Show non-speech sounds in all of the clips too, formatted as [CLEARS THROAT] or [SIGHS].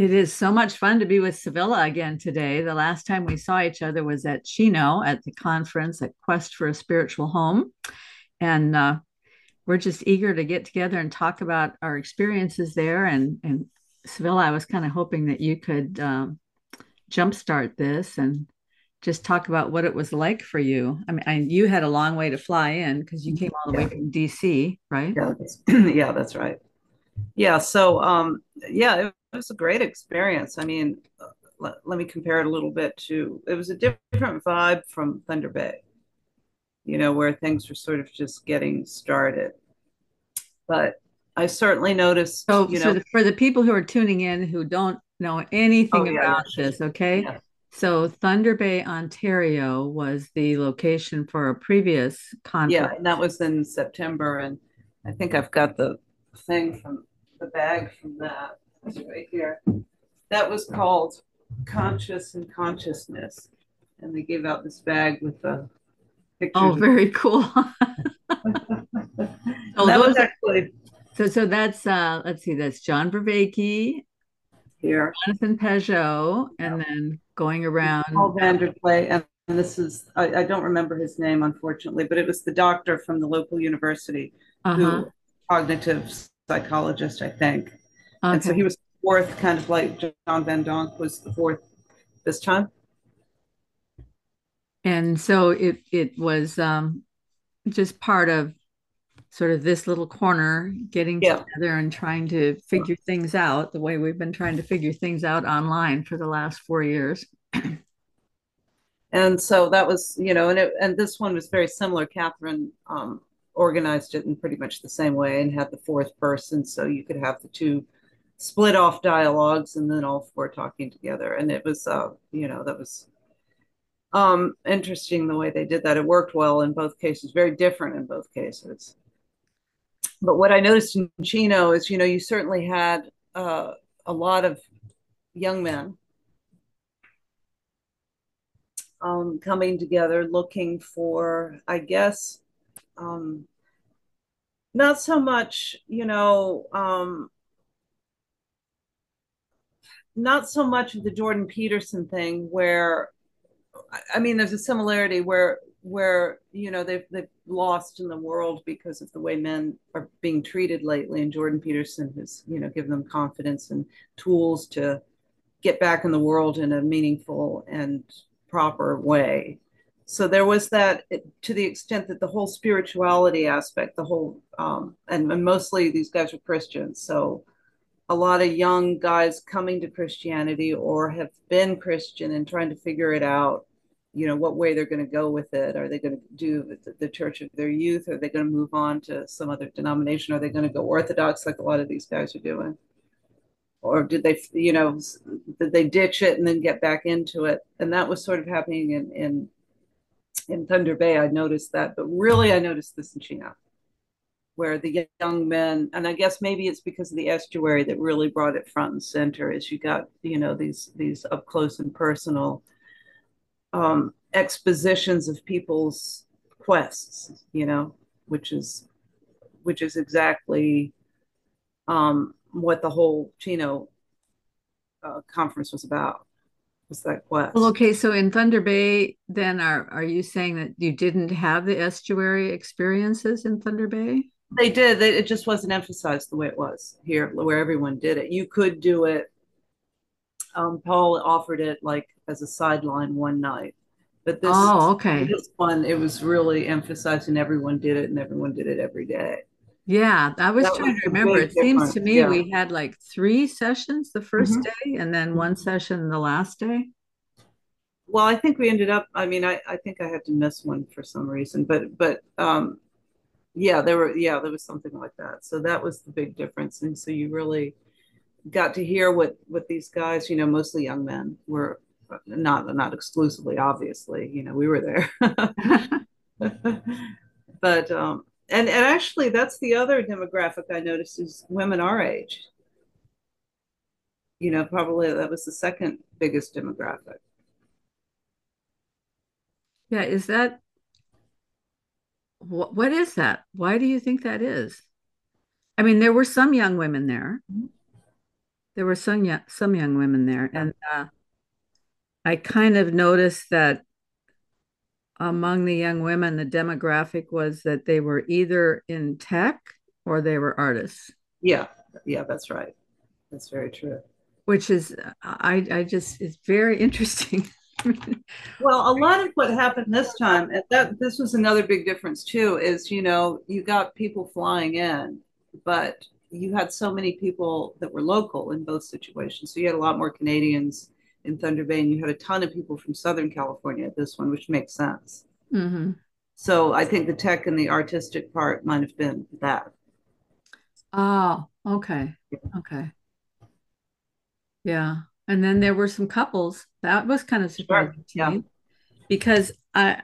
It is so much fun to be with Sevilla again today. The last time we saw each other was at Chino at the conference at Quest for a Spiritual Home. And uh, we're just eager to get together and talk about our experiences there. And, and Sevilla, I was kind of hoping that you could um, jumpstart this and just talk about what it was like for you. I mean, I, you had a long way to fly in because you came all the yeah. way from DC, right? Yeah, that's, [CLEARS THROAT] yeah, that's right. Yeah, so um, yeah, it was a great experience. I mean, uh, let, let me compare it a little bit to it was a different vibe from Thunder Bay, you know, where things were sort of just getting started. But I certainly noticed. So, you know, so for the people who are tuning in who don't know anything oh, yeah, about yeah. this, okay? Yeah. So Thunder Bay, Ontario was the location for a previous conference. Yeah, and that was in September. And I think I've got the thing from the bag from that. It's right here. That was called Conscious and Consciousness. And they gave out this bag with the pictures. Oh, very cool. oh, [LAUGHS] [LAUGHS] that was actually so so that's uh let's see, that's John Vervaeke here. Jonathan Pageau, and yeah. then going around Paul VanderKlay, and this is I, I, don't remember his name unfortunately, but it was the doctor from the local university uh-huh. who cognitive psychologist, I think. Okay. And so he was fourth, kind of like John Van Donk was the fourth this time. And so it it was um, just part of sort of this little corner getting yeah. together and trying to figure things out the way we've been trying to figure things out online for the last four years. [CLEARS THROAT] and so that was, you know, and it, and this one was very similar. Catherine um, organized it in pretty much the same way and had the fourth person, so you could have the two split off dialogues and then all four talking together. And it was, uh, you know, that was um, interesting the way they did that. It worked well in both cases, very different in both cases but what I noticed in Chino is, you know, you certainly had uh, a lot of young men um, coming together looking for, I guess, um, not so much, you know, um, not so much of the Jordan Peterson thing where, I mean, there's a similarity where where you know they've they've lost in the world because of the way men are being treated lately. And Jordan Peterson has you know given them confidence and tools to get back in the world in a meaningful and proper way. So there was that to the extent that the whole spirituality aspect the whole um, and, and mostly these guys are christians. So a lot of young guys coming to christianity or have been christian and trying to figure it out you know what way they're going to go with it. Are they going to do the church of their youth? Are they going to move on to some other denomination? Are they going to go orthodox like a lot of these guys are doing? Or did they you know did they ditch it and then get back into it? And that was sort of happening in in in thunder bay. I noticed that but really i noticed this in chino where the young men and i guess maybe it's because of the estuary that really brought it front and center as you got you know these these up close and personal um, expositions of people's quests, you know, which is which is exactly um, what the whole Chino uh, conference was about. Was that quest? Well, okay. So in Thunder Bay, then are are you saying that you didn't have the estuary experiences in Thunder Bay? They did. They, it just wasn't emphasized the way it was here, where everyone did it. You could do it. Um, Paul offered it like as a sideline one night. But this, oh, okay. This one, it was really emphasized and everyone did it and everyone did it every day. Yeah, I was that trying was to remember. It seems to me yeah. we had like three sessions the 1st mm-hmm. day and then one session the last day. Well, I think we ended up. I mean, I, I think I had to miss one for some reason, but but um, yeah, there were yeah there was something like that. So that was the big difference, and so you really got to hear what what these guys, you know, mostly young men, were not not exclusively, obviously. You know, we were there, [LAUGHS] but um, and and actually, that's the other demographic I noticed is women our age. You know, probably that was the second biggest demographic. Yeah, is that what, what is that? Why do you think that is? I mean, there were some young women there. there were some young, some young women there, and uh, I kind of noticed that among the young women, the demographic was that they were either in tech or they were artists. Yeah, yeah, that's right. That's very true. Which is, I, I just, it's very [LAUGHS] interesting. [LAUGHS] well, a lot of what happened this time, that this was another big difference too, is you know you got people flying in, but you had so many people that were local in both situations. So you had a lot more Canadians in Thunder Bay, and you had a ton of people from Southern California at this one, which makes sense. Mm-hmm. So I think the tech and the artistic part might have been that. Oh, okay. Okay. Yeah. And then there were some couples. That was kind of surprising sure. to me because I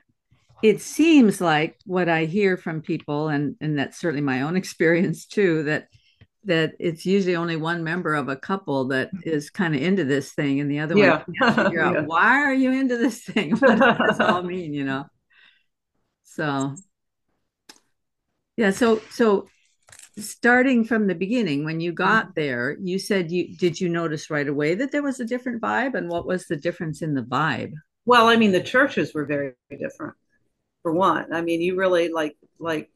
it seems like what I hear from people, and and that's certainly my own [LAUGHS] experience too, that that it's usually only one member of a couple that is kind of into this thing, and the other yeah. one figure out [LAUGHS] yeah. why are you into this thing? [LAUGHS] What does this all mean? You know. So yeah, so so starting from the beginning when you got mm-hmm. there you said you did you notice right away that there was a different vibe? And what was the difference in the vibe? Well i mean the churches were very different for one. I mean you really like like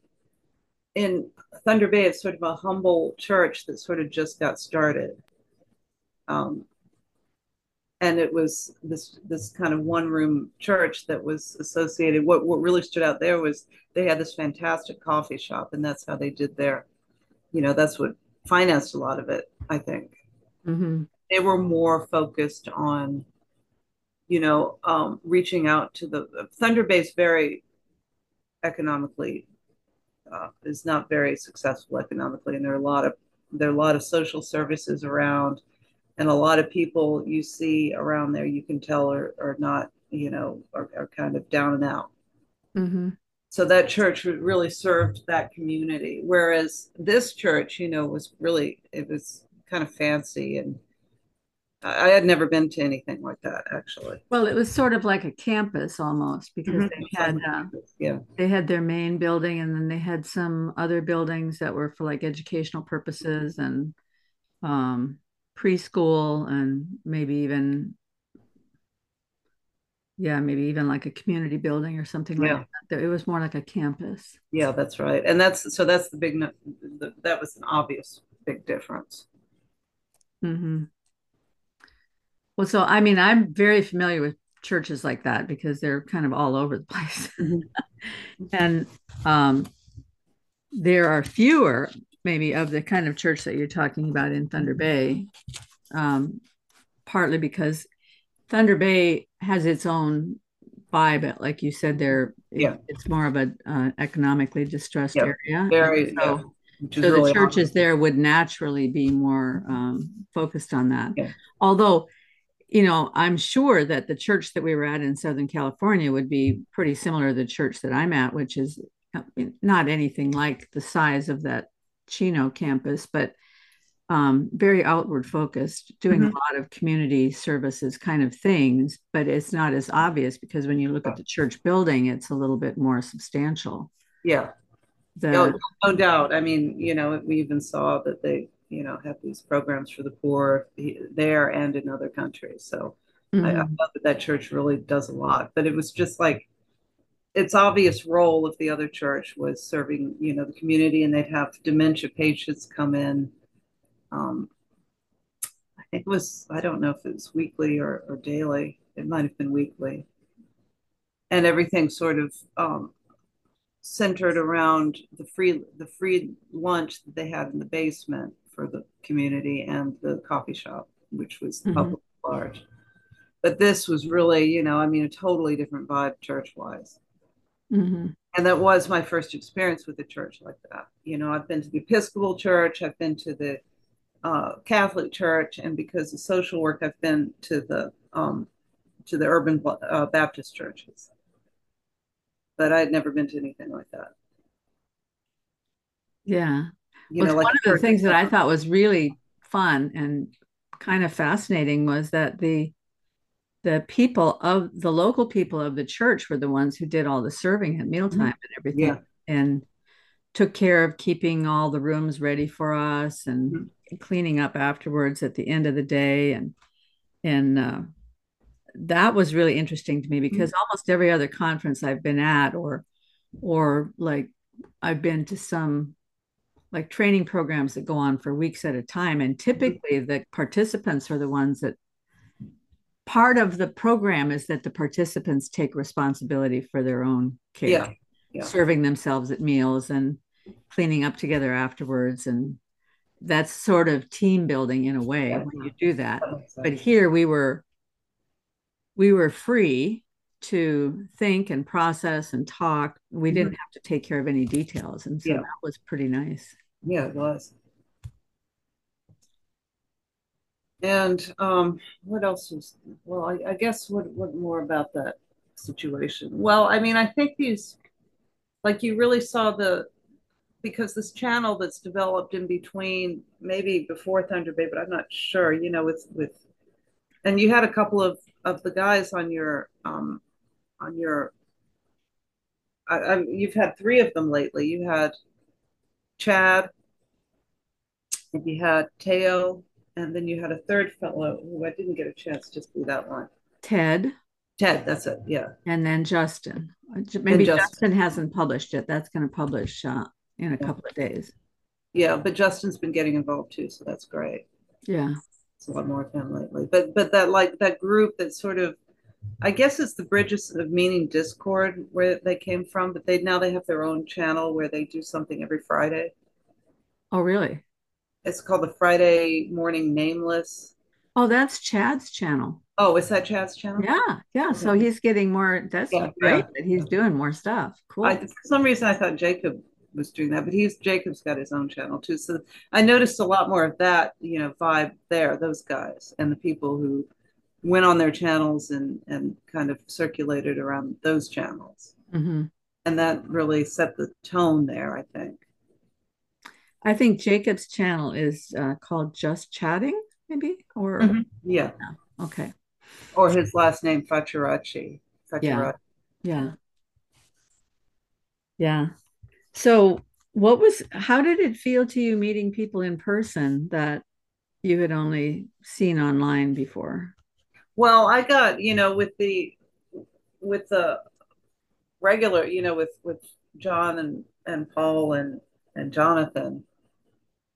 in thunder bay it's sort of a humble church that sort of just got started. Um, and it was this this kind of one room church that was associated what what really stood out there was they had this fantastic coffee shop and that's how they did their you know that's what financed a lot of it i think. Mm-hmm. they were more focused on you know um, reaching out to the thunder is very economically uh, is not very successful economically and there are a lot of there are a lot of social services around and a lot of people you see around there you can tell are, are not you know are, are kind of down and out. Mm-hmm so that church really served that community whereas this church you know was really it was kind of fancy and i had never been to anything like that actually well it was sort of like a campus almost because mm-hmm. they had uh, yeah they had their main building and then they had some other buildings that were for like educational purposes and um preschool and maybe even yeah, maybe even like a community building or something yeah. like that. It was more like a campus. Yeah, that's right. And that's so that's the big the, that was an obvious big difference. Mm-hmm. Well, so I mean, I'm very familiar with churches like that because they're kind of all over the [LAUGHS] place. Mm-hmm. and um, there are fewer, maybe, of the kind of church that you're talking about in Thunder Bay, um, partly because Thunder Bay has its own vibe. Like you said, there, yeah, it's more of a uh, economically distressed area. Very, so, yeah. so really the churches awesome. there would naturally be more um, focused on that. Yeah. Although, you know, I'm sure that the church that we were at in Southern California would be pretty similar to the church that I'm at, which is uh, not anything like the size of that Chino campus, but um, very outward focused, doing mm-hmm. a lot of community services kind of things, but it's not as obvious because when you look at the church building, it's a little bit more substantial. Yeah. The, no, no doubt. I mean, you know, we even saw that they, you know, have these programs for the poor there and in other countries. So mm-hmm. I, I mm-hmm. thought that that church really does a lot, but it was just like its obvious role of the other church was serving, you know, the community, and they'd have dementia patients come in um, I think it was I don't know if it was weekly or, or daily. It might have been weekly, and everything sort of um, centered around the free the free lunch that they had in the basement for the community and the coffee shop, which was mm-hmm. public large. But this was really, you know, I mean, a totally different vibe church wise. Mm-hmm. And that was my first experience with a church like that. You know, I've been to the Episcopal Church, I've been to the uh, Catholic Church, and because of social work, I've been to the um, to the urban uh, Baptist churches. But I had never been to anything like that. Yeah, you well, know, like one of the things that I thought was really fun and kind of fascinating was that the the people of the local people of the church were the ones who did all the serving at mealtime mm-hmm. and everything. Yeah. And took care of keeping all the rooms ready for us and mm-hmm. cleaning up afterwards at the end of the day and and uh, that was really interesting to me because mm-hmm. almost every other conference I've been at or or like I've been to some like training programs that go on for weeks at a time and mm-hmm. typically the participants are the ones that part of the program is that the participants take responsibility for their own care yeah, yeah. serving themselves at meals and cleaning up together afterwards and that's sort of team building in a way when you do that but here we were we were free to think and process and talk. We mm-hmm. didn't have to take care of any details. And so yeah. that was pretty nice. Yeah, it was. And um, what else was, well, I, I guess what, what more about that situation? Well, I mean, I think these, like you really saw the, because this channel that's developed in between, maybe before Thunder Bay, but I'm not sure, you know, with, with, and you had a couple of, of the guys on your, um, on your I, I, you've had three of them lately. You had Chad, and you had Teo, and then you had a third fellow who I didn't get a chance to see that one. Ted. Ted, that's it. Yeah. And then Justin. Maybe Justin. Justin. hasn't published it. That's going to publish uh, in a yeah. couple of days. Yeah, but Justin's been getting involved too, so that's great. Yeah. It's a lot more of him lately. But but that like that group that sort of I guess it's the Bridges of Meaning Discord where they came from, but they now they have their own channel where they do something every Friday. Oh, really? It's called the Friday Morning Nameless. Oh, that's Chad's channel. Oh, is that Chad's channel? Yeah, yeah. So he's getting more. That's yeah, great yeah. he's doing more stuff. Cool. I, for some reason, I thought Jacob was doing that, but he's Jacob's got his own channel too. So I noticed a lot more of that, you know, vibe there. Those guys and the people who went on their channels and and kind of circulated around those channels mm-hmm. and that really set the tone there i think i think jacob's channel is uh, called just chatting maybe or mm-hmm. yeah. yeah. okay or his last name Faturechi. yeah yeah yeah so what was how did it feel to you meeting people in person that you had only seen online before well, I got, you know, with the with the regular, you know, with with John and and Paul and and Jonathan,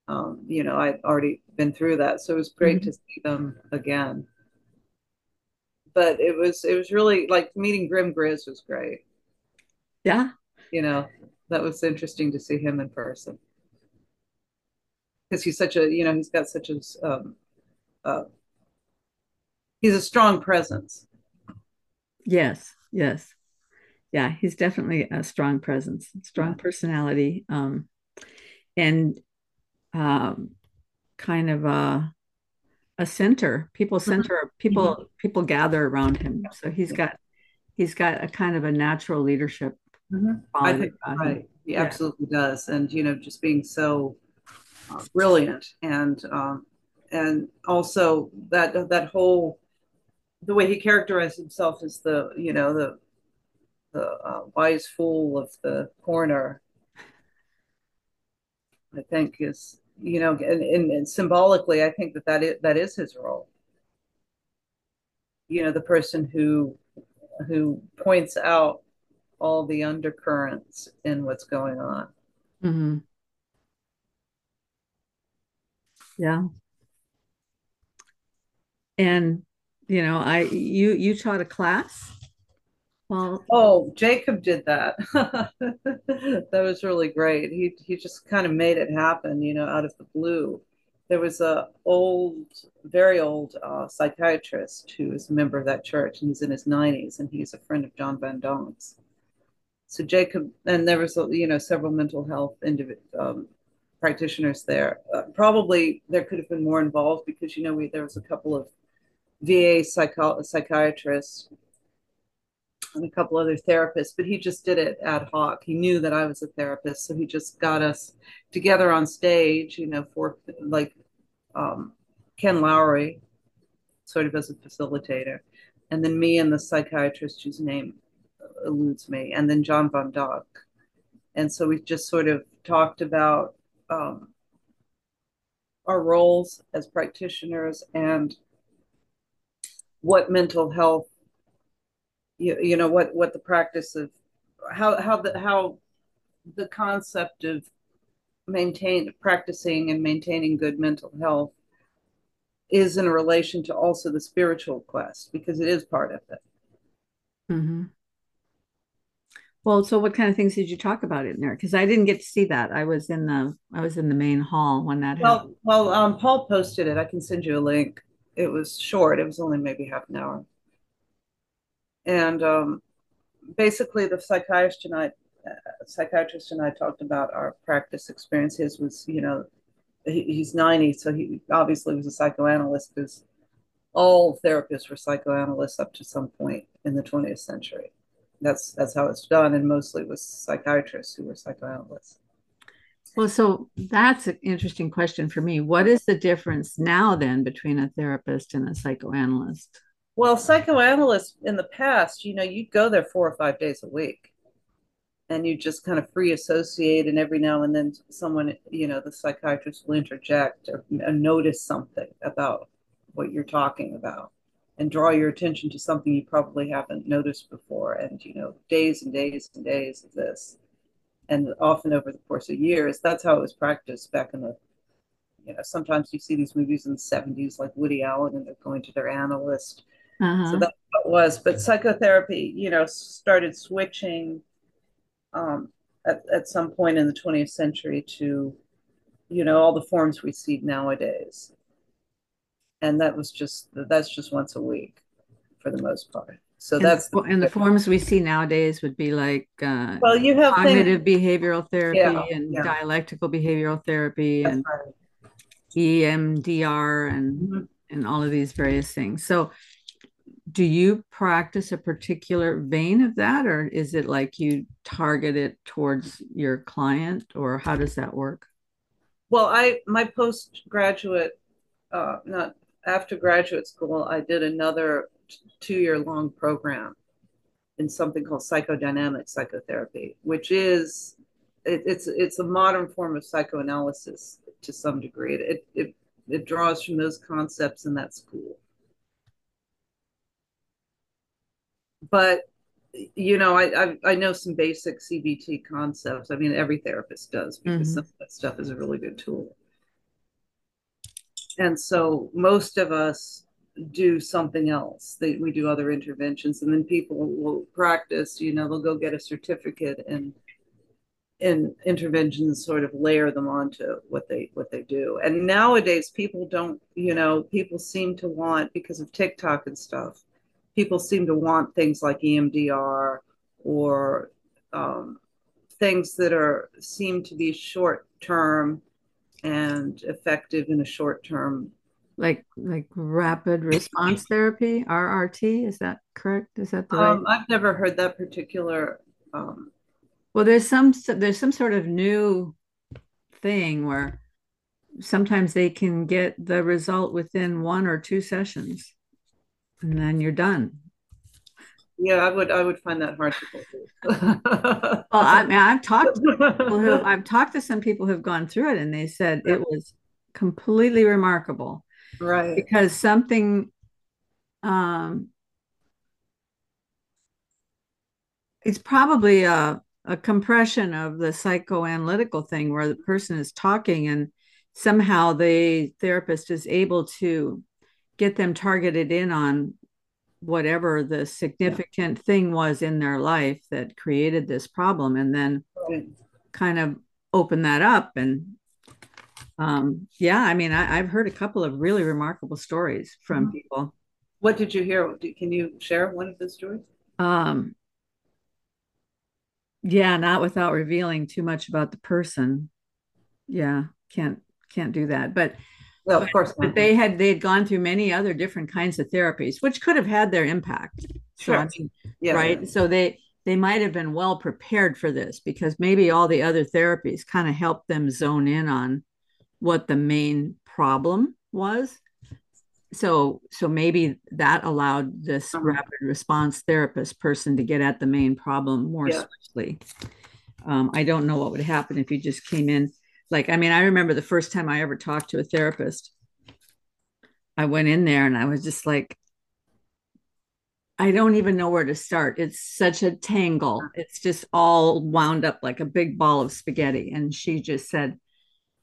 um, you know, I'd already been through that, so it was great mm-hmm. to see them again. But it was it was really like meeting Grim Grizz was great. Yeah, you know, that was interesting to see him in person because he's such a you know he's got such a um, uh, he's a strong presence. Yes, yes. Yeah, he's definitely a strong presence, strong personality, um, and um, kind of a a center. People mm-hmm. center. Mm-hmm. People mm-hmm. people gather around him. So he's got he's got a kind of a natural leadership. Mm-hmm. I think right. He yeah. absolutely does, and you know, just being so uh, brilliant, and um, and also that that whole the way he characterized himself as the you know the the uh, wise fool of the corner i think is you know and, and, and, symbolically i think that that is, that is his role. You know the person who who points out all the undercurrents in what's going on. Mm-hmm. yeah. And you know i you you taught a class well oh jacob did that. [LAUGHS] That was really great. He he just kind of made it happen you know out of the blue. There was a old very old uh, psychiatrist who is a member of that church and he's in his 90s and he's a friend of john van Dongen's so jacob and there was you know several mental health um, practitioners there. Uh, probably there could have been more involved because you know we there was a couple of VA psycho- psychiatrist and a couple other therapists, but he just did it ad hoc. He knew that I was a therapist, so he just got us together on stage, you know, for like um, Ken Lowry, sort of as a facilitator, and then me and the psychiatrist whose name eludes me, and then John Von Dock. and so we just sort of talked about um, our roles as practitioners and what mental health you, you know what what the practice of how how the how the concept of maintain practicing and maintaining good mental health is in relation to also the spiritual quest because it is part of it. Mm-hmm. Well, so what kind of things did you talk about in there? Because I didn't get to see that. I was in the I was in the main hall when that well, happened. Well, um, Paul posted it. I can send you a link. It was short. It was only maybe half an hour. And um, basically, the psychiatrist and I, uh, psychiatrist and I talked about our practice experience. His was, you know, he, he's 90, so he obviously was a psychoanalyst because all therapists were psychoanalysts up to some point in the 20th century that's that's how it's done, and mostly with psychiatrists who were psychoanalysts. Well, so that's an interesting question for me. What is the difference now then between a therapist and a psychoanalyst? Well, psychoanalysts in the past, you know, you'd go there four or five days a week and you just kind of free associate and every now and then someone you know the psychiatrist will interject or, notice something about what you're talking about and draw your attention to something you probably haven't noticed before. And, you know, days and days and days of this. And often over the course of years, that's how it was practiced back in the, you know, sometimes you see these movies in the 70s, like Woody Allen, and they're going to their analyst. Uh-huh. So that's what it was. But psychotherapy, you know, started switching um, at, at some point in the 20th century to, you know, all the forms we see nowadays and that was just that's just once a week for the most part. So and that's the, and the forms we see nowadays would be like uh, well, you have cognitive things, behavioral therapy yeah, and yeah. dialectical behavioral therapy that's and right. EMDR and mm-hmm. and all of these various things. So do you practice a particular vein of that or is it like you target it towards your client or how does that work well i my postgraduate uh, not after graduate school, I did another two year long program in something called psychodynamic psychotherapy, which is it, it's it's a modern form of psychoanalysis to some degree. It, it it draws from those concepts in that school. But you know, I, I, I know some basic CBT concepts. I mean, every therapist does because mm-hmm. some of that stuff is a really good tool and so most of us do something else they, we do other interventions and then people will practice you know they'll go get a certificate and and interventions sort of layer them onto what they what they do and nowadays people don't you know people seem to want because of tiktok and stuff people seem to want things like emdr or um, things that are seem to be short term and effective in a short term like like rapid response [COUGHS] therapy rrt is that correct is that the um, right? i've never heard that particular um... well there's some there's some sort of new thing where sometimes they can get the result within one or two sessions and then you're done yeah, I would I would find that hard to believe. well, I mean, I've talked to people who [LAUGHS] I've talked to some people who've gone through it, and they said it was completely remarkable, right? Because something, um, it's probably a a compression of the psychoanalytical thing where the person is talking and somehow the therapist is able to get them targeted in on whatever the significant yeah. thing was in their life that created this problem and then right. kind of open that up and um, yeah i mean I, have heard a couple of really remarkable stories from mm-hmm. people what did you hear can you share one of the stories um, yeah not without revealing too much about the person yeah can't can't do that but well, of course, but they had they had gone through many other different kinds of therapies, which could have had their impact. Sure. So, I mean, yeah. right. So they they might have been well prepared for this because maybe all the other therapies kind of helped them zone in on what the main problem was. So so maybe that allowed this uh-huh. rapid response therapist person to get at the main problem more yeah. swiftly. Um, I don't know what would happen if you just came in. Like, I mean, I remember the first time I ever talked to a therapist. I went in there and I was just like, I don't even know where to start. It's such a tangle. It's just all wound up like a big ball of spaghetti. And she just said,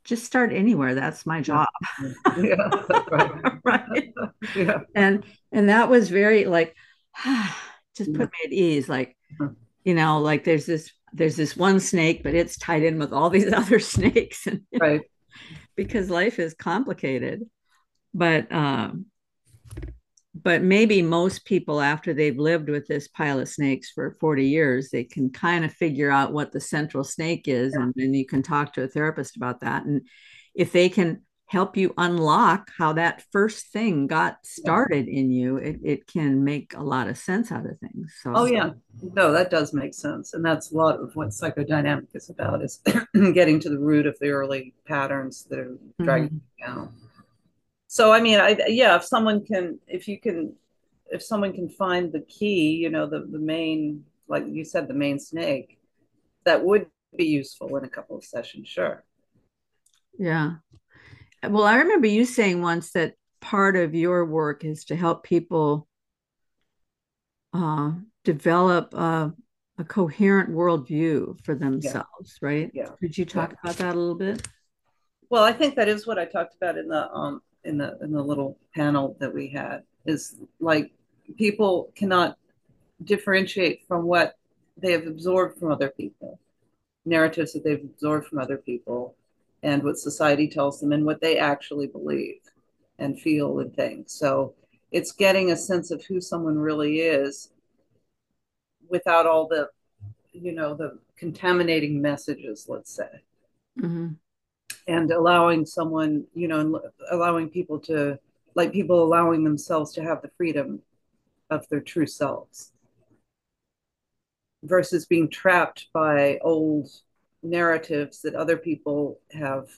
just start anywhere. That's my job. Yeah, [LAUGHS] right. right. Yeah. And and that was very like [SIGHS] just put me at ease. Like, uh-huh. You know, like there's this there's this one snake, but it's tied in with all these [LAUGHS] other snakes. And, right. because life is complicated. But um but maybe most people after they've lived with this pile of snakes for 40 years they can kind of figure out what the central snake is yeah. and then you can talk to a therapist about that and if they can help you unlock how that first thing got started in you. It, it can make a lot of sense out of things so. Oh yeah. No that does make sense and that's a lot of what psychodynamic is about is [CLEARS THROAT] getting to the root of the early patterns that are dragging mm-hmm. you down. So i mean i yeah if someone can if you can if someone can find the key you know the the main like you said the main snake that would be useful in a couple of sessions sure. Yeah well i remember you saying once that part of your work is to help people uh, develop a, a coherent worldview for themselves yeah. right yeah could you talk yeah. about that a little bit well i think that is what i talked about in the um in the in the little panel that we had is like people cannot differentiate from what they have absorbed from other people narratives that they've absorbed from other people and what society tells them and what they actually believe and feel and think. So it's getting a sense of who someone really is without all the you know the contaminating messages let's say. Mm-hmm. And allowing someone, you know, allowing people to, like people allowing themselves to have the freedom of their true selves versus being trapped by old narratives that other people have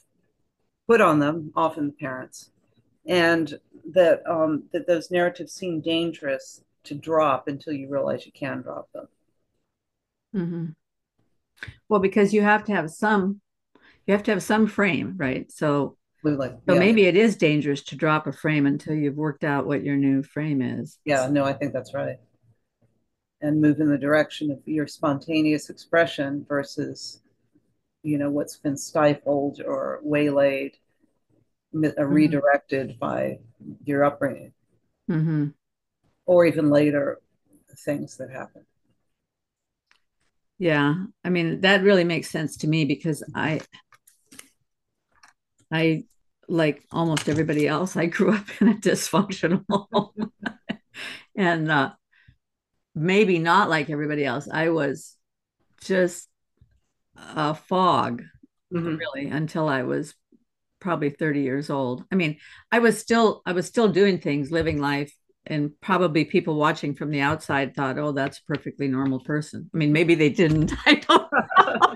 put on them, often the parents, and that um, that those narratives seem dangerous to drop until you realize you can drop them. Mm-hmm. Well, because you have to have some you have to have some frame, right? So, so yeah. maybe it is dangerous to drop a frame until you've worked out what your new frame is. Yeah, no, I think that's right. And move in the direction of your spontaneous expression versus, you know, what's been stifled or waylaid, mm-hmm. redirected by your upbringing, mm-hmm. or even later things that happen. Yeah, I mean that really makes sense to me because I I, like almost everybody else, I grew up in a dysfunctional [LAUGHS] home. and uh, maybe not like everybody else. I was just a fog, mm-hmm. really, until I was probably 30 years old. I mean, I was still I was still doing things, living life, and probably people watching from the outside thought, "Oh, that's a perfectly normal person." I mean, maybe they didn't. [LAUGHS] I don't know.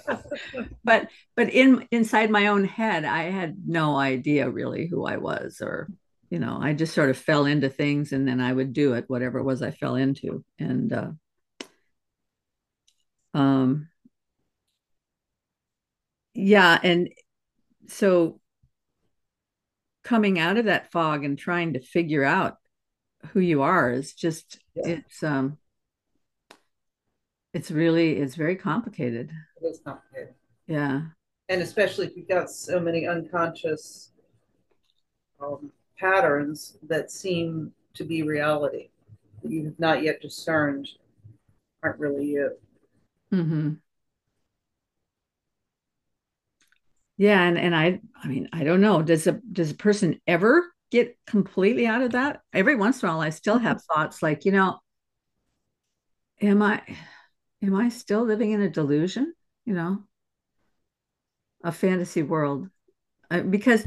[LAUGHS] but but in inside my own head i had no idea really who i was or you know i just sort of fell into things and then i would do it whatever it was i fell into and uh um yeah and so coming out of that fog and trying to figure out who you are is just yeah. it's um it's really it's very complicated it is complicated yeah and especially if you've got so many unconscious um, patterns that seem to be reality that you have not yet discerned aren't really you mm-hmm. Yeah and and i i mean i don't know does a does a person ever get completely out of that every once in a while i still have mm-hmm. thoughts like you know am i am I still living in a delusion? You know, a fantasy world? Uh, because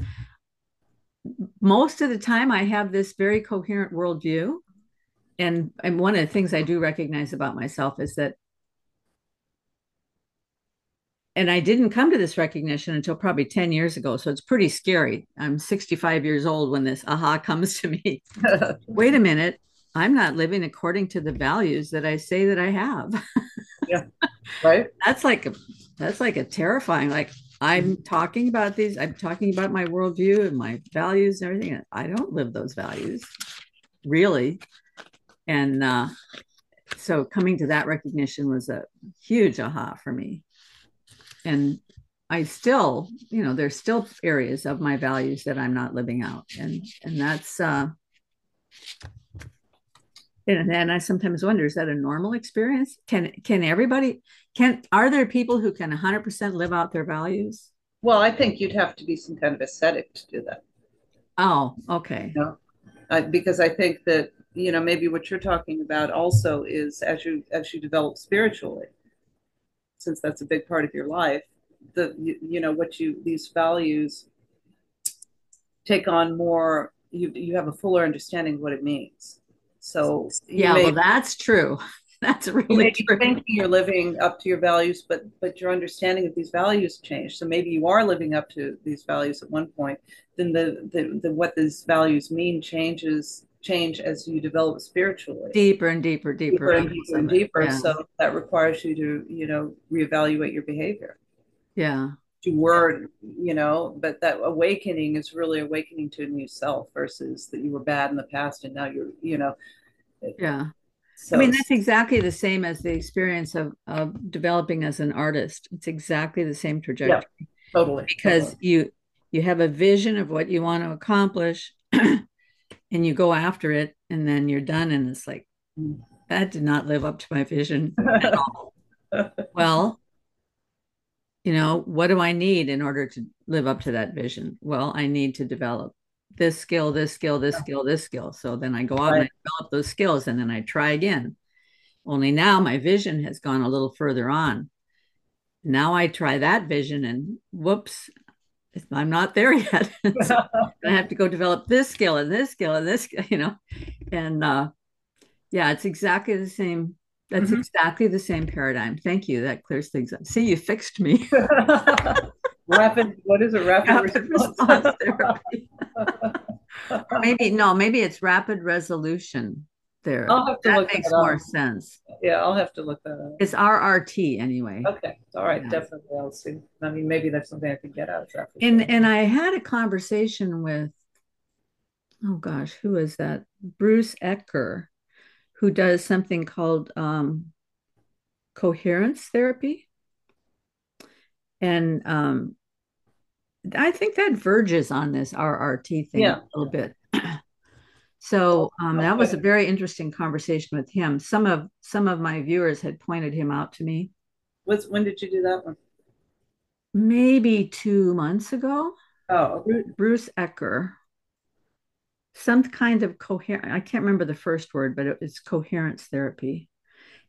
most of the time I have this very coherent worldview. And, and one of the things I do recognize about myself is that, and I didn't come to this recognition until probably 10 years ago. So it's pretty scary. I'm 65 years old when this aha [LAUGHS] comes to me. [LAUGHS] Wait a minute. I'm not living according to the values that I say that I have. [LAUGHS] yeah. right that's like a that's like a terrifying like i'm talking about these i'm talking about my worldview and my values and everything i don't live those values really and uh, so coming to that recognition was a huge aha for me and i still you know there's still areas of my values that i'm not living out and and that's uh and then I sometimes wonder, is that a normal experience? Can can everybody can are there people who can 100% live out their values? Well, I think you'd have to be some kind of ascetic to do that. Oh, okay. You know? uh, because I think that you know maybe what you're talking about also is as you as you develop spiritually, since that's a big part of your life, the you, you know what you these values take on more. You you have a fuller understanding of what it means so yeah, may, well, that's true. [LAUGHS] That's really you true. Thinking you're living up to your values, but but your understanding of these values change. So maybe you are living up to these values at one point. Then the the, the what these values mean changes change as you develop spiritually deeper and deeper deeper, deeper and deeper and deeper yeah. so that requires you to you know reevaluate your behavior yeah to word you know but that awakening is really awakening to a new self versus that you were bad in the past and now you're you know yeah so, I mean, that's exactly the same as the experience of, of developing as an artist. It's exactly the same trajectory. Yeah, totally. Because totally. you you have a vision of what you want to accomplish [CLEARS THROAT] and you go after it and then you're done and it's like mm. that did not live up to my vision [LAUGHS] at all. well, you know, what do I need in order to live up to that vision? Well, I need to develop this skill, this skill, this skill, this skill. So then I go out right. and I develop those skills and then I try again. Only now my vision has gone a little further on. Now I try that vision and whoops, I'm not there yet. [LAUGHS] [LAUGHS] so I have to go develop this skill and this skill and this, [LAUGHS] you know, and uh, yeah, it's exactly the same. That's mm-hmm. exactly the same paradigm. Thank you. That clears things up. See, you fixed me. rapid what is a rapid, rapid response, response therapy maybe no maybe it's rapid resolution there i'll that makes that more sense yeah i'll have to look that up it's rrt anyway okay all right yeah. definitely i'll see i mean maybe that's something i can get out of that and sure. and i had a conversation with oh gosh who is that bruce ecker who does something called um, coherence therapy and um, I think that verges on this RRT thing yeah. a little bit. [CLEARS THROAT] so um, that was a very interesting conversation with him. Some of some of my viewers had pointed him out to me. What's when did you do that one? Maybe two months ago. Oh, okay. Bruce Ecker. Some kind of coherent. I can't remember the first word, but it's coherence therapy,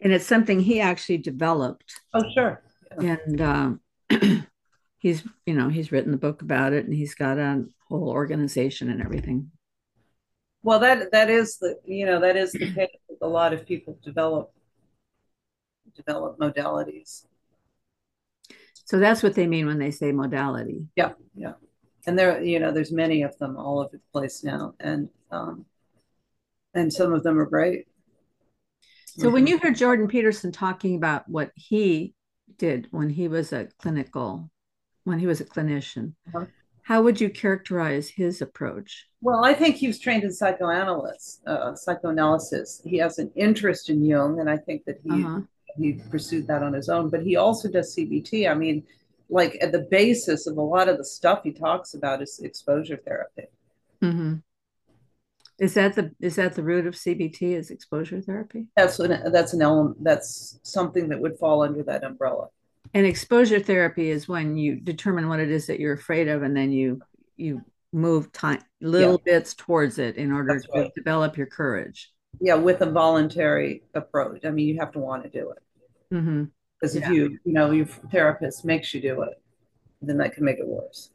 and it's something he actually developed. Oh, sure. Yeah. And um, [CLEARS THROAT] he's you know he's written the book about it and he's got a whole organization and everything well that that is the you know that is the [CLEARS THROAT] case a lot of people develop develop modalities so that's what they mean when they say modality yeah yeah and there you know there's many of them all over the place now and um and some of them are great so when you hear jordan peterson talking about what he did when he was a clinical when he was a clinician. Uh-huh. How would you characterize his approach? Well, I think he was trained in psychoanalysis. Uh, psychoanalysis. He has an interest in Jung, and I think that he uh-huh. he pursued that on his own. But he also does CBT. I mean, like at the basis of a lot of the stuff he talks about is exposure therapy. Mm-hmm. Is that the is that the root of CBT? Is exposure therapy? That's an, that's an element. That's something that would fall under that umbrella and exposure therapy is when you determine what it is that you're afraid of and then you you move time little yeah. bits towards it in order That's to right. develop your courage yeah with a voluntary approach i mean you have to want to do it because mm-hmm. if yeah. you you know your therapist makes you do it then that can make it worse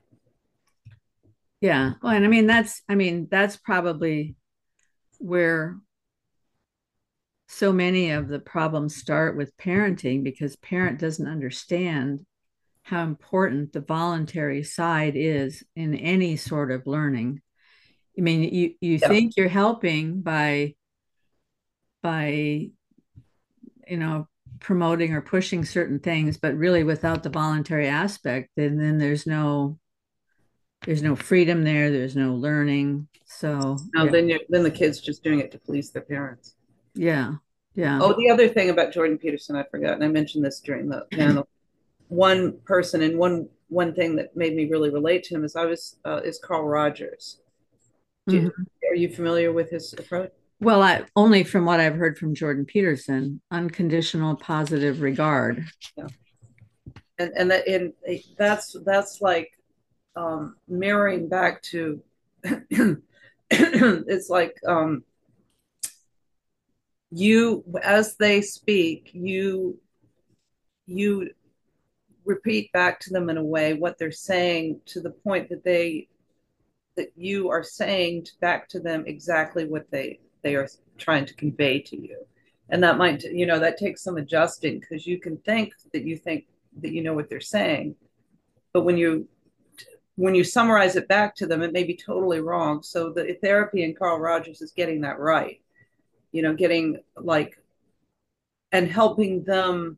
yeah well and i mean that's i mean that's probably where so many of the problems start with parenting because parent doesn't understand how important the voluntary side is in any sort of learning i mean you you yeah. think you're helping by by you know promoting or pushing certain things, but really without the voluntary aspect, then then there's no there's no freedom there. There's no learning. So no, yeah. then you then the kids just doing it to please their parents. Yeah, yeah. Oh, the other thing about Jordan Peterson, I forgot, and I mentioned this during the panel. one person and one one thing that made me really relate to him is I was uh, is Carl Rogers. Mm-hmm. are you familiar with his approach? Well, I only from what I've heard from Jordan Peterson, unconditional positive regard. Yeah. And and that and that's that's like um, mirroring back to [CLEARS THROAT] it's like um, you as they speak you you repeat back to them in a way what they're saying to the point that they that you are saying back to them exactly what they they are trying to convey to you. And that might you know that takes some adjusting because you can think that you think that you know what they're saying. But when you when you summarize it back to them it may be totally wrong. So the therapy and carl rogers is getting that right you know getting like and helping them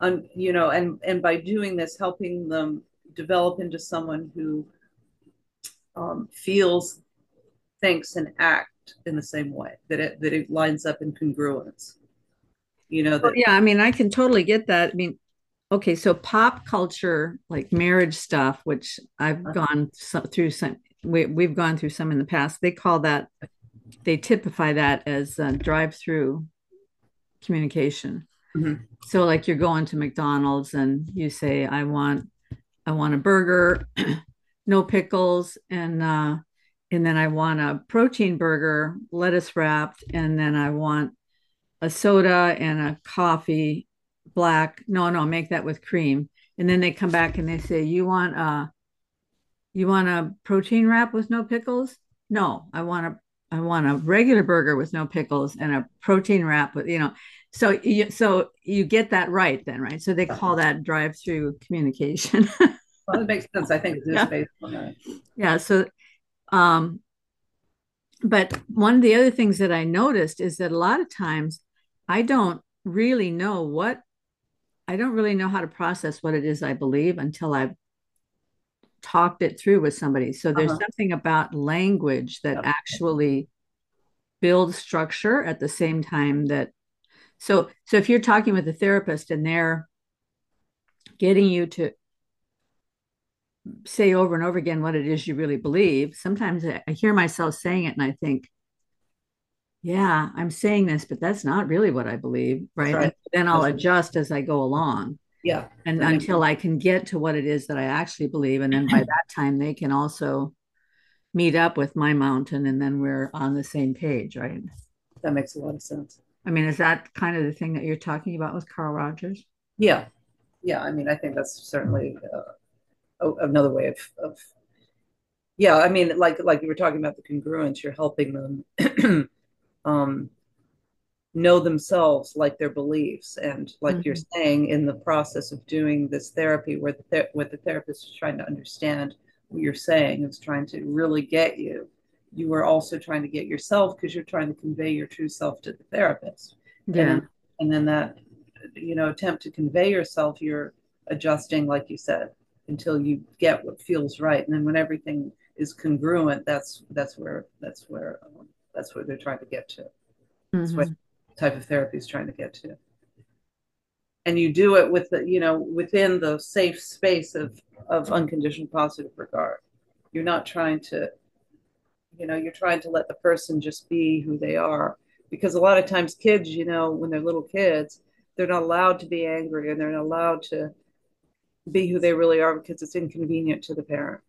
on you know and and by doing this helping them develop into someone who um, feels thinks and act in the same way that it that it lines up in congruence you know that, yeah i mean i can totally get that i mean okay so pop culture like marriage stuff which i've uh-huh. gone through some we, we've gone through some in the past they call that they typify that as drive through communication mm-hmm. so like you're going to mcdonald's and you say i want i want a burger [CLEARS THROAT] no pickles and uh and then I want a protein burger, lettuce wrapped, and then I want a soda and a coffee, black. No, no, make that with cream. And then they come back and they say, "You want a, you want a protein wrap with no pickles? No, I want a, I want a regular burger with no pickles and a protein wrap with, you know." So you, so you get that right then, right? So they call that drive-through communication. [LAUGHS] well, it makes sense. I think yeah. based on that. Yeah. So um, but one of the other things that I noticed is that a lot of times I don't really know what I don't really know how to process what it is I believe until I've talked it through with somebody. So there's uh-huh. something about language that actually builds structure at the same time that so so if you're talking with a therapist and they're getting you to say over and over again what it is you really believe, sometimes I hear myself saying it and I think, yeah, I'm saying this, but that's not really what I believe. Right. right. then I'll adjust as I go along. Yeah. And until I can get to what it is that I actually believe. And then by that [CLEARS THROAT] time, they can also meet up with my mountain and then we're on the same page. Right. That makes a lot of sense. I mean, is that kind of the thing that you're talking about with Carl Rogers? Yeah. Yeah. I mean, I think that's certainly. Uh, another way of, of yeah i mean like like you were talking about the congruence you're helping them [CLEARS THROAT] um, know themselves like their beliefs. And like mm-hmm. you're saying in the process of doing this therapy where the ther- what the therapist is trying to understand what you're saying is trying to really get you you are also trying to get yourself because you're trying to convey your true self to the therapist. Yeah. and, and then that you know attempt to convey yourself you're adjusting like you said until you get what feels right. And then when everything is congruent that's that's where that's where um, that's where they're trying to get to. Mm-hmm. Type of therapy is trying to get to. And you do it with the you know within the safe space of of unconditional positive regard. You're not trying to you know you're trying to let the person just be who they are. Because a lot of times kids you know when they're little kids they're not allowed to be angry and they're not allowed to be who they really are because it's inconvenient to the parent.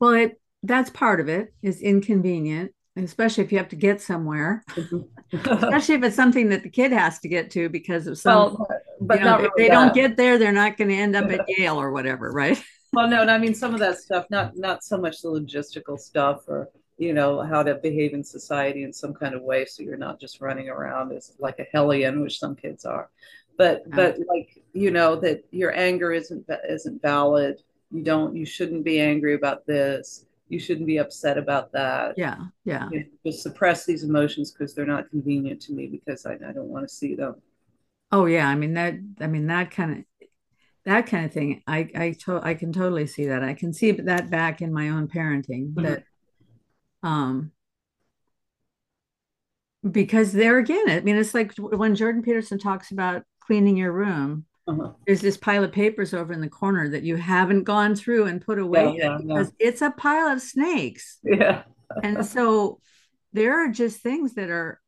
Well, it that's part of it is inconvenient, especially if you have to get somewhere. Mm-hmm. [LAUGHS] especially if it's something that the kid has to get to because of some. Well, but you know, if they that. don't get there, they're not going to end up at [LAUGHS] Yale or whatever, right? well, no, and I mean some of that stuff, not not so much the logistical stuff or you know how to behave in society in some kind of way, so you're not just running around as like a hellion, which some kids are but but like you know that your anger isn't isn't valid you don't you shouldn't be angry about this you shouldn't be upset about that. Yeah, yeah. You know, just suppress these emotions because they're not convenient to me because I, I don't want to see them. Oh yeah, I mean that. I mean that kind of that kind of thing. I I to, I can totally see that. I can see that back in my own parenting. Mm-hmm. That um because there again, I mean, it's like when Jordan Peterson talks about cleaning your room. Uh-huh. There's this pile of papers over in the corner that you haven't gone through and put away yeah, yeah, because yeah. it's a pile of snakes. Yeah. and so there are just things that are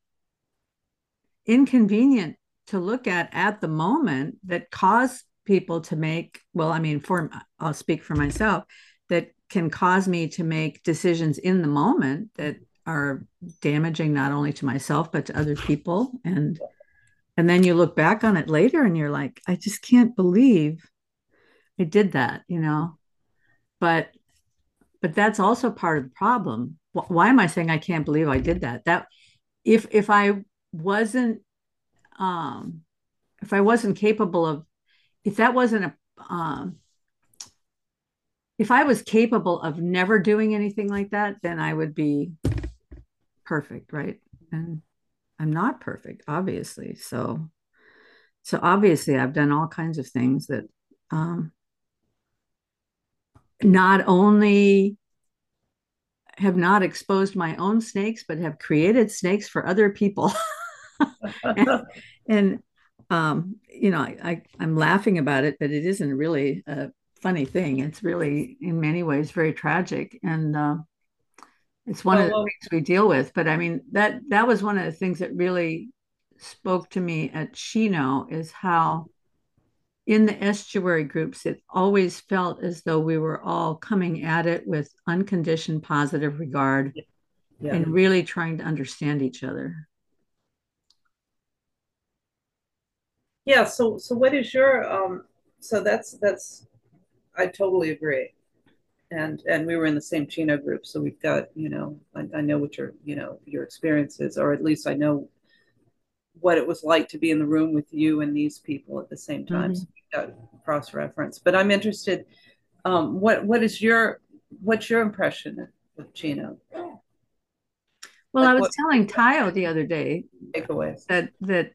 inconvenient to look at at the moment that cause people to make well i mean for i'll speak for myself that can cause me to make decisions in the moment that are damaging not only to myself but to other people and and then you look back on it later and you're like i just can't believe i did that you know? But but that's also part of the problem. Why am i saying i can't believe i did that? That if if i wasn't um if i wasn't capable of if that wasn't a um if i was capable of never doing anything like that then i would be perfect, right? And I'm not perfect, obviously. So, so obviously, I've done all kinds of things that um, not only have not exposed my own snakes, but have created snakes for other people. [LAUGHS] and, and um, you know, I, I, I'm laughing about it, but it isn't really a funny thing. It's really, in many ways, very tragic. And uh, it's one oh, of the well, things we deal with. But I mean, that that was one of the things that really spoke to me at Chino is how in the estuary groups, it always felt as though we were all coming at it with unconditioned positive regard yeah. and really trying to understand each other. Yeah. So, so what is your, um, so that's, that's, I totally agree and and we were in the same Chino group, so we've got you know I, I know what your you know your experiences, or at least I know what it was like to be in the room with you and these people at the same time. Mm-hmm. So we've got cross reference. But I'm interested. Um, what what is your what's your impression of Chino? Well, like I was what, telling Tayo the other day takeaways that that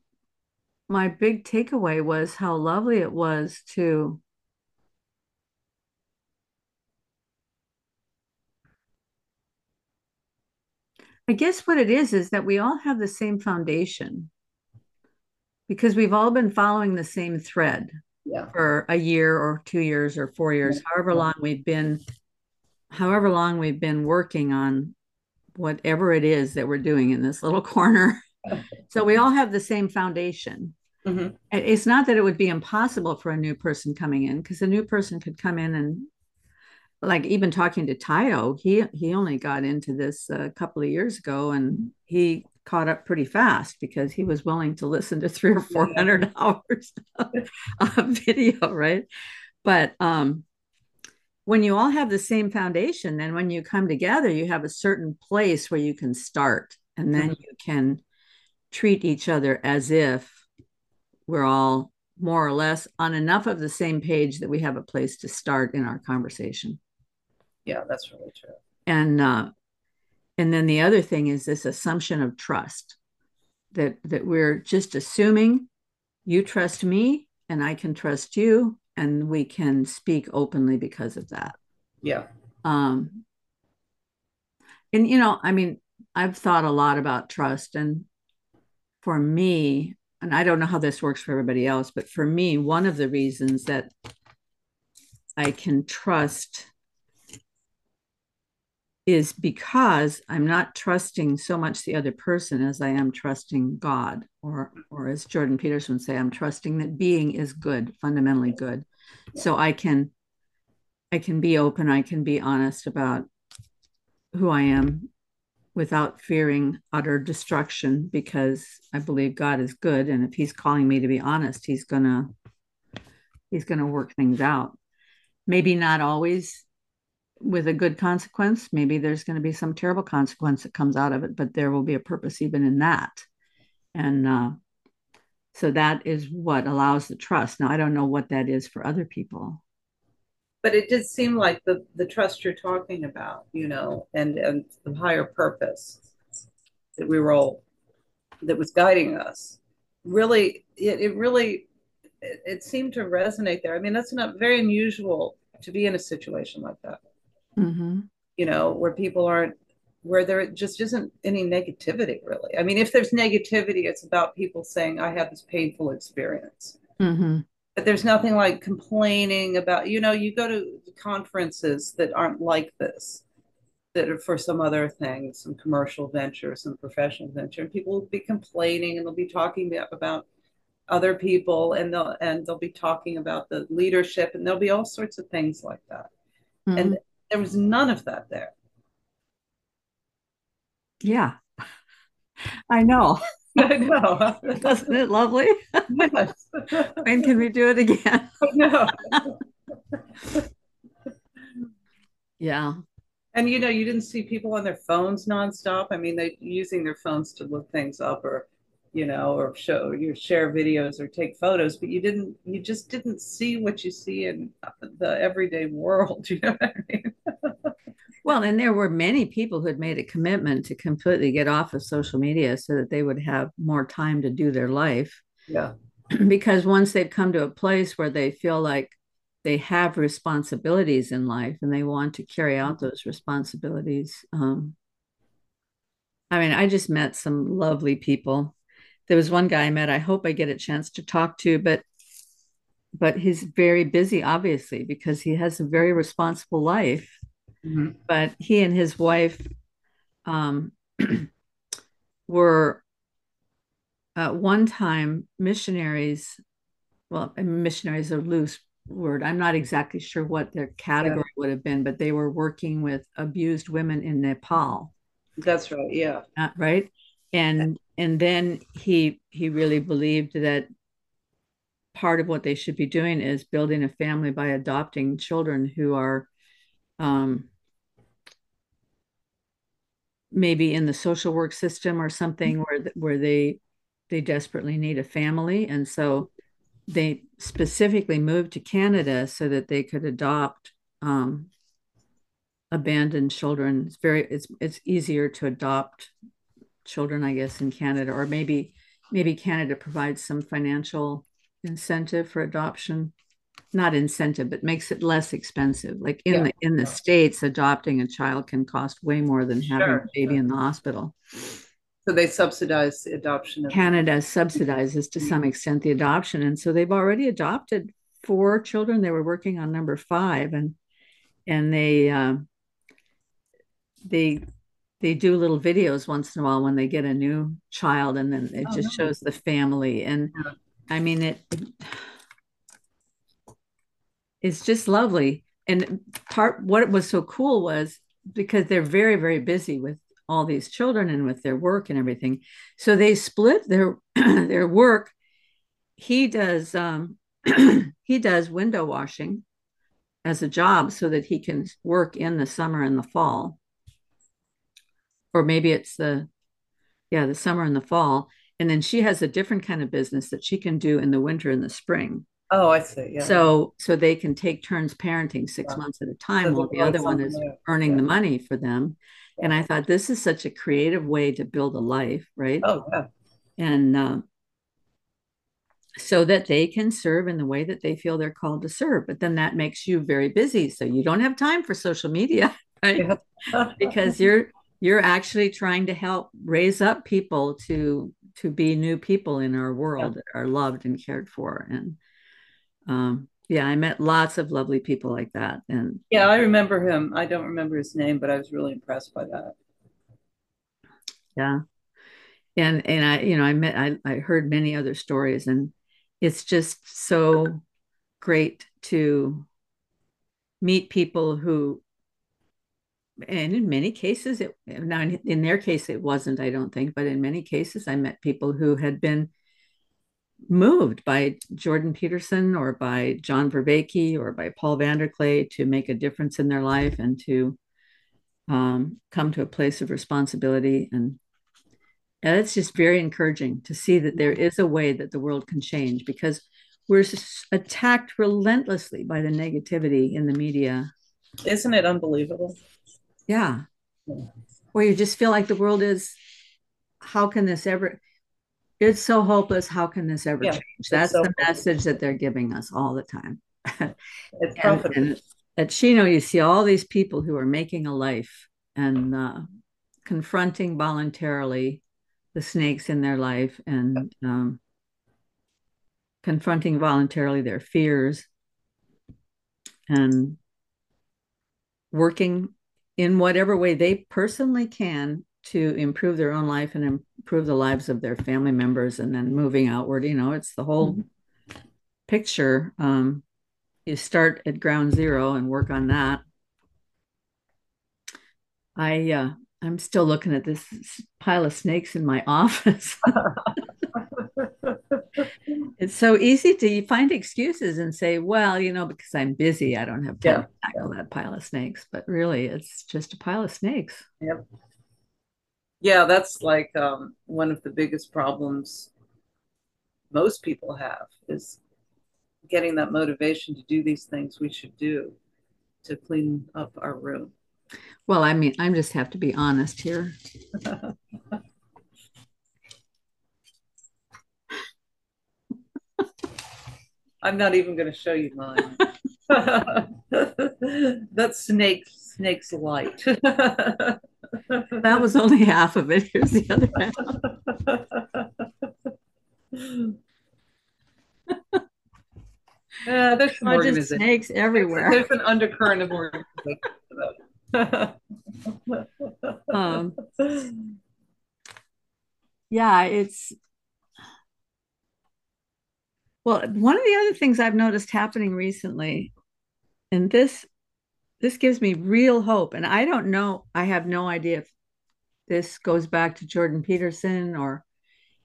my big takeaway was how lovely it was to I guess what it is is that we all have the same foundation because we've all been following the same thread yeah. for a year or two years or four years, yeah. however long we've been, however long we've been working on whatever it is that we're doing in this little [LAUGHS] corner. so we all have the same foundation. Mm-hmm. It's not that it would be impossible for a new person coming in because a new person could come in and like even talking to Tayo, he he only got into this a couple of years ago, and he caught up pretty fast because he was willing to listen to three or four hundred [LAUGHS] hours of, of video, right? But um, when you all have the same foundation, then when you come together, you have a certain place where you can start, and then mm-hmm. you can treat each other as if we're all more or less on enough of the same page that we have a place to start in our conversation. Yeah, that's really true. And uh, and then the other thing is this assumption of trust that that we're just assuming you trust me and I can trust you and we can speak openly because of that. Yeah. Um and you know, I mean, I've thought a lot about trust and for me, and I don't know how this works for everybody else, but for me, one of the reasons that I can trust is because I'm not trusting so much the other person as I am trusting God, or or as Jordan Peterson would say, I'm trusting that being is good, fundamentally good. So I can I can be open, I can be honest about who I am without fearing utter destruction because I believe God is good and if he's calling me to be honest, he's to he's to work things out. Maybe not always with a good consequence. Maybe there's going to be some terrible consequence that comes out of it, but there will be a purpose even in that. And uh, so that is what allows the trust. Now, I don't know what that is for other people. but it did seem like the the trust you're talking about, you know, and and the higher purpose that we were all that was guiding us. Really, it, it really it, it seemed to resonate there. I mean, that's not very unusual to be in a situation like that. Mm-hmm. You know, where people aren't where there just isn't any negativity really. I mean, if there's negativity, it's about people saying, I had this painful experience. Mm-hmm but there's nothing like complaining about you know you go to conferences that aren't like this that are for some other thing some commercial venture some professional venture and people will be complaining and they'll be talking about other people and they'll and they'll be talking about the leadership and there'll be all sorts of things like that mm-hmm. and there was none of that there yeah i know [LAUGHS] I know. [LAUGHS] Isn't it lovely? Yes. [LAUGHS] when can we do it again? no. yeah. And you know, you didn't see people on their phones nonstop. I mean, they using their phones to look things up or, you know, or show you share videos or take photos, but you didn't. You just didn't see what you see in the everyday world. [LAUGHS] You know what I mean? Well, and there were many people who had made a commitment to completely get off of social media so that they would have more time to do their life. Yeah. [CLEARS THROAT] because once they've come to a place where they feel like they have responsibilities in life and they want to carry out those responsibilities. Um, I mean, I just met some lovely people. There was one guy I met, I hope I get a chance to talk to, but but he's very busy obviously because he has a very responsible life Mm-hmm. But he and his wife um, [CLEARS THROAT] were at one time missionaries. Well, missionaries are loose word. I'm not exactly sure what their category yeah. would have been, but they were working with abused women in Nepal. That's right. Yeah. Uh, right. And and then he he really believed that part of what they should be doing is building a family by adopting children who are um, maybe in the social work system or something where where they they desperately need a family and so they specifically moved to Canada so that they could adopt um, abandoned children. It's very it's it's easier to adopt children, I guess, in Canada, or maybe maybe Canada provides some financial incentive for adoption not incentive, but makes it less expensive. Like in yeah. the in the states, adopting a child can cost way more than having sure, a baby in the hospital. So they subsidize the adoption. Of- Canada subsidizes to some extent the adoption, and so they've already adopted four children. They were working on number five, and and they uh, they they do little videos once in a while when they get a new child, and then it oh, just nice. shows the family. And yeah. I mean it, it it's just lovely. And part what was so cool was because they're very, very busy with all these children and with their work and everything. So they split their [CLEARS THROAT] their work. He does um, [CLEARS THROAT] he does window washing as a job so that he can work in the summer and the fall. Or maybe it's the yeah, the summer and the fall. And then she has a different kind of business that she can do in the winter and the spring. Oh, I see. Yeah. So so they can take turns parenting six yeah. months at a time so while the other one is there. earning yeah. the money for them. Yeah. And I thought this is such a creative way to build a life, right? Oh, yeah. And uh, so that they can serve in the way that they feel they're called to serve. But then that makes you very busy. So you don't have time for social media, [LAUGHS] right? because you're you're actually trying to help raise up people to to be new people in our world that are loved and cared for. And um, yeah, I met lots of lovely people like that. And yeah, I remember him. I don't remember his name, but I was really impressed by that. Yeah. And and I, you know, I met I, I heard many other stories and it's just so great to meet people who and in many cases it now in their case it wasn't i don't think but in many cases i met people who had been moved by Jordan Peterson or by John Vervaeke or by Paul VanderKlay to make a difference in their life and to um, come to a place of responsibility. And, and it's just very encouraging to see that there is a way that the world can change because we're attacked relentlessly by the negativity in the media. Isn't it unbelievable? Yeah. Where you just feel like the world is, how can this ever? It's so hopeless. How can this ever yeah, change? That's so the hopeless. message that they're giving us all the time. [LAUGHS] it's and, and at Chino, you see all these people who are making a life and uh, confronting voluntarily the snakes in their life and um, confronting voluntarily their fears and working in whatever way they personally can to improve their own life and improve the lives of their family members and then moving outward you know it's the whole mm-hmm. picture um, you start at ground zero and work on that i uh, i'm still looking at this pile of snakes in my [LAUGHS] office [LAUGHS] [LAUGHS] it's so easy to find excuses and say, well, you know, because I'm busy, I don't have time yeah. to tackle that pile of snakes. But really, it's just a pile of snakes. Yep. Yeah, that's like um, one of the biggest problems most people have is getting that motivation to do these things we should do to clean up our room. Well, I mean, I just have to be honest here. [LAUGHS] I'm not even going to show you mine. [LAUGHS] That's snake snake's light. that was only half of it. Here's the other half. Yeah, there's some just snakes everywhere. There's an undercurrent of organization. [LAUGHS] um, yeah, it's well, one of the other things I've noticed happening recently, and this this gives me real hope, and I don't know, I have no idea if this goes back to Jordan Peterson or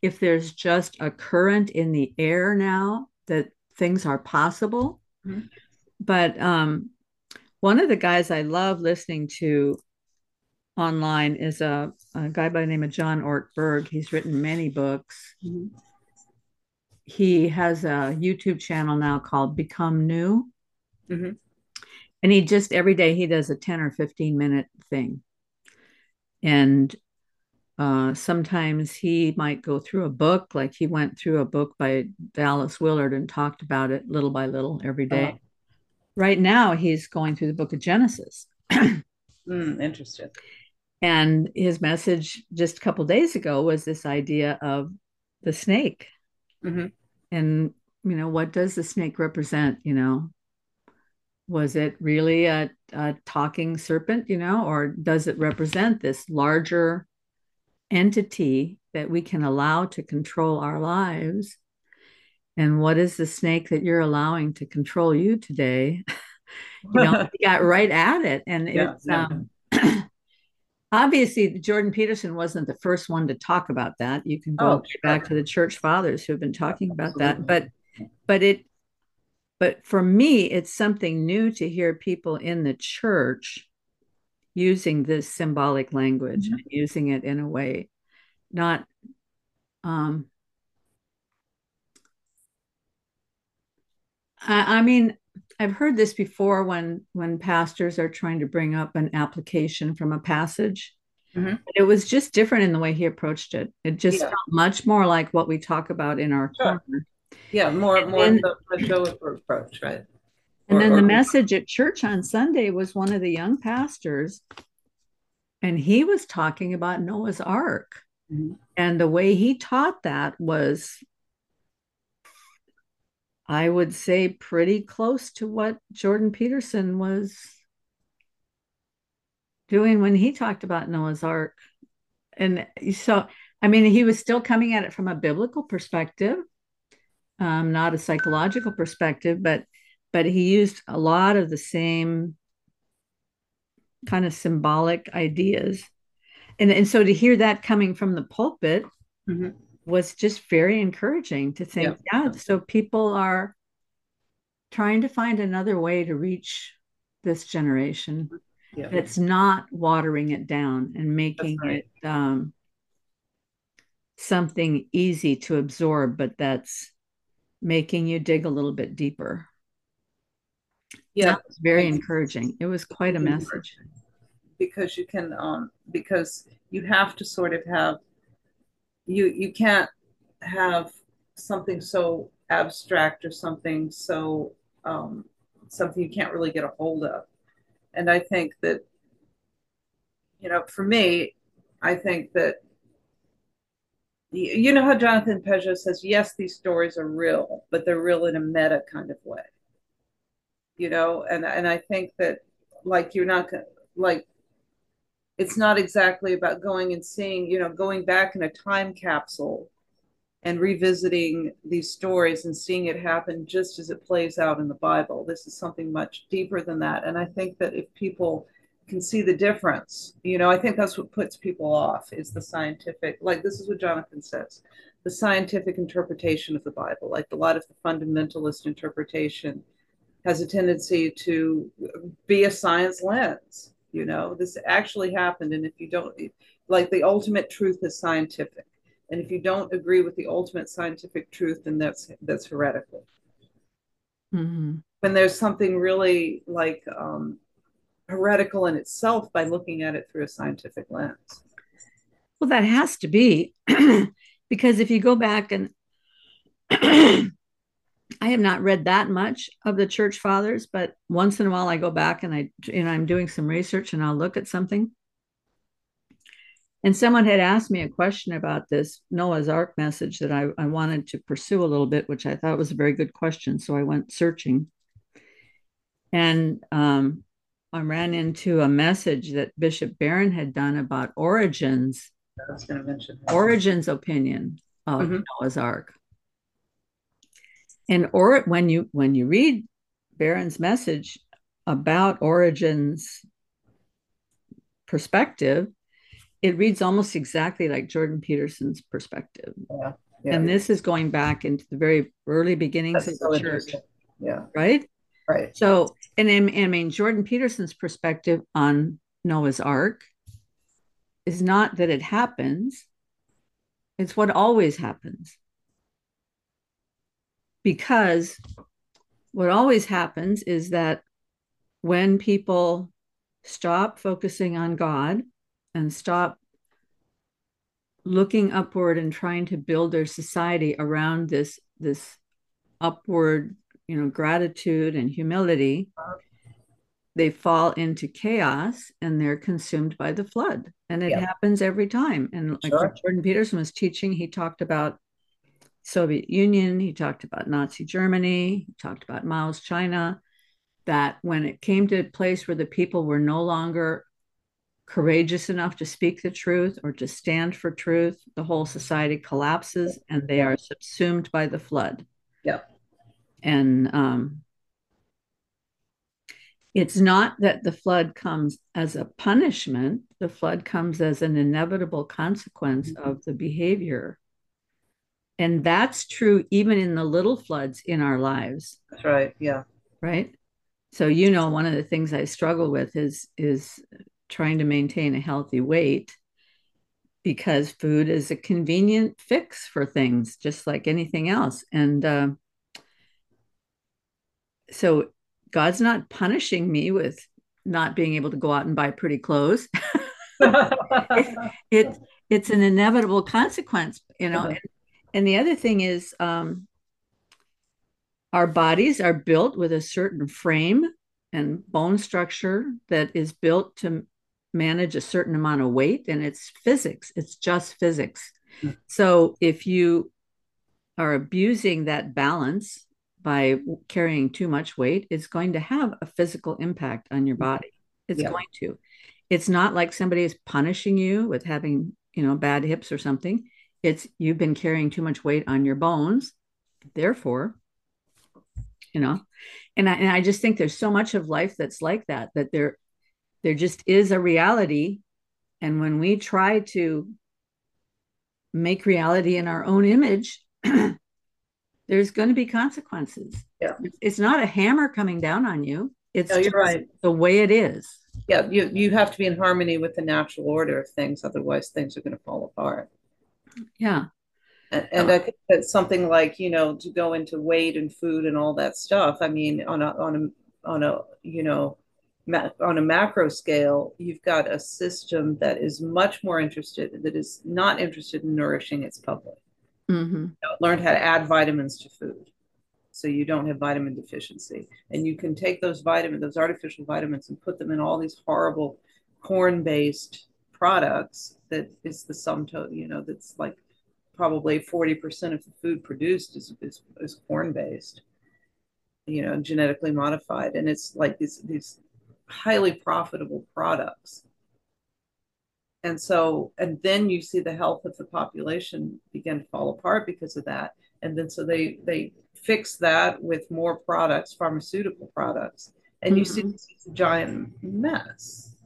if there's just a current in the air now that things are possible. Mm-hmm. But um, one of the guys I love listening to online is a, a, guy by the name of John Ortberg. He's written many books. Mm-hmm he has a YouTube channel now called Become New. Mm-hmm. And he just every day he does a 10 or 15 minute thing. And uh, sometimes he might go through a book, like he went through a book by Dallas Willard and talked about it little by little every day. Uh-huh. Right now, he's going through the book of Genesis. [CLEARS THROAT] mm, interesting. And his message just a couple days ago was this idea of the snake. Mm-hmm and you know what does the snake represent you know? Was it really a, a talking serpent you know or does it represent this larger entity that we can allow to control our lives? And what is the snake that you're allowing to control you today? [LAUGHS] You know [LAUGHS] he got right at it. And yeah, it's yeah. um [CLEARS THROAT] obviously jordan peterson wasn't the first one to talk about that you can go oh, sure. back to the church fathers who have been talking about Absolutely. that but but it but for me it's something new to hear people in the church using this symbolic language mm-hmm. and using it in a way not um I, I mean I've heard this before when when pastors are trying to bring up an application from a passage. Mm-hmm. It was just different in the way he approached it. It just yeah. felt much more like what we talk about in our sure. corner. Yeah, more and more then, the approach, right? And or, then or, the message at church on Sunday was one of the young pastors, and he was talking about Noah's Ark. Mm-hmm. And the way he taught that was I would say pretty close to what Jordan Peterson was doing when he talked about Noah's Ark. And so, I mean, he was still coming at it from a biblical perspective, um, not a psychological perspective, but but he used a lot of the same kind of symbolic ideas. And, and so to hear that coming from the pulpit, mm-hmm was just very encouraging to think, yeah. yeah, so people are trying to find another way to reach this generation yeah. that's not watering it down and making right. it um, something easy to absorb, but that's making you dig a little bit deeper. Yeah, that was very encouraging. It was quite a message because you can um because you have to sort of have you you can't have something so abstract or something so um, something you can't really get a hold of. And I think that, you know, for me, I think that you know how Jonathan Pageau says, yes, these stories are real, but they're real in a meta kind of way. You know, and and I think that like you're not like it's not exactly about going and seeing, you know, going back in a time capsule and revisiting these stories and seeing it happen just as it plays out in the Bible. This is something much deeper than that. And I think that if people can see the difference, you know, I think that's what puts people off is the scientific, like this is what Jonathan says, the scientific interpretation of the Bible. Like a lot of the fundamentalist interpretation has a tendency to be a science lens. You know, this actually happened. And if you don't, like the ultimate truth is scientific and if you don't agree with the ultimate scientific truth, then that's that's heretical. Mm-hmm. When there's something really like um, heretical in itself by looking at it through a scientific lens. Well, that has to be [CLEARS THROAT] because if you go back and [CLEARS THROAT] I have not read that much of the church fathers, but once in a while I go back and I, you know, I'm doing some research and I'll look at something. And someone had asked me a question about this Noah's Ark message that I, I wanted to pursue a little bit, which I thought was a very good question. So I went searching. And um, I ran into a message that Bishop Barron had done about Origen's. I was going to mention that. Origen's opinion of mm-hmm. Noah's Ark. And or when you when you read Barron's message about Origen's perspective, it reads almost exactly like Jordan Peterson's perspective. Yeah. yeah. And this is going back into the very early beginnings That's of the so church. Yeah. Right? Right. So, and I mean, Jordan Peterson's perspective on Noah's Ark is not that it happens, it's what always happens. Because what always happens is that when people stop focusing on God and stop looking upward and trying to build their society around this this upward you know gratitude and humility they fall into chaos and they're consumed by the flood and it yeah. happens every time and like sure. jordan peterson was teaching he talked about soviet union he talked about nazi germany he talked about mao's china that when it came to a place where the people were no longer courageous enough to speak the truth or to stand for truth, the whole society collapses and they are subsumed by the flood. Yeah. And um, it's not that the flood comes as a punishment, the flood comes as an inevitable consequence mm-hmm. of the behavior. And that's true even in the little floods in our lives. That's right. Yeah. Right. So you know one of the things I struggle with is is trying to maintain a healthy weight because food is a convenient fix for things, just like anything else. And uh, so God's not punishing me with not being able to go out and buy pretty clothes. it, [LAUGHS] [LAUGHS] it, it's an inevitable consequence, you know. Uh-huh. And, the other thing is, um, our bodies are built with a certain frame and bone structure that is built to manage a certain amount of weight and it's physics. It's just physics. Mm-hmm. so if you are abusing that balance by carrying too much weight it's going to have a physical impact on your body. It's yeah. going to. It's not like somebody is punishing you with having you know bad hips or something it's you've been carrying too much weight on your bones therefore you know and I, and I just think there's so much of life that's like that that there there just is a reality. And when we try to make reality in our own image, [CLEARS THROAT] there's going to be consequences. Yeah. It's not a hammer coming down on you. It's no, you're right. the way it is. Yeah, you you have to be in harmony with the natural order of things, otherwise things are going to fall apart. Yeah. And, and I think that something like, you know, to go into weight and food and all that stuff, I mean, on a, on a, on a, you know, ma- on a macro scale, you've got a system that is much more interested, that is not interested in nourishing its public. Mm-hmm. Learned how to add vitamins to food so you don't have vitamin deficiency. And you can take those vitamins, those artificial vitamins, and put them in all these horrible corn based products that is the sum total, you know, that's like probably 40% of the food produced is, is, is corn based, you know, genetically modified. And it's like these, these highly profitable products. And so, and then you see the health of the population begin to fall apart because of that. And then so they, they fix that with more products, pharmaceutical products, and you mm-hmm. see a giant mess.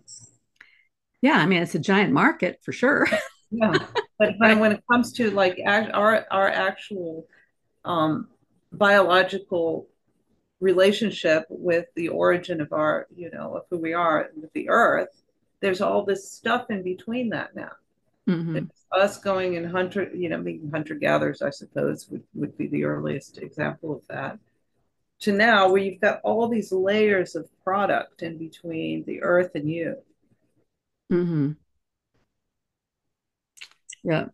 Yeah, I mean it's a giant market for sure. [LAUGHS] yeah, but when, when it comes to like our our actual um, biological relationship with the origin of our, you know, of who we are with the earth, there's all this stuff in between that now. Mm-hmm. Us going and hunter, you know, being hunter gatherers, I suppose, would, would be the earliest example of that. To now, where you've got all these layers of product in between the earth and you. Mm-hmm. Yeah.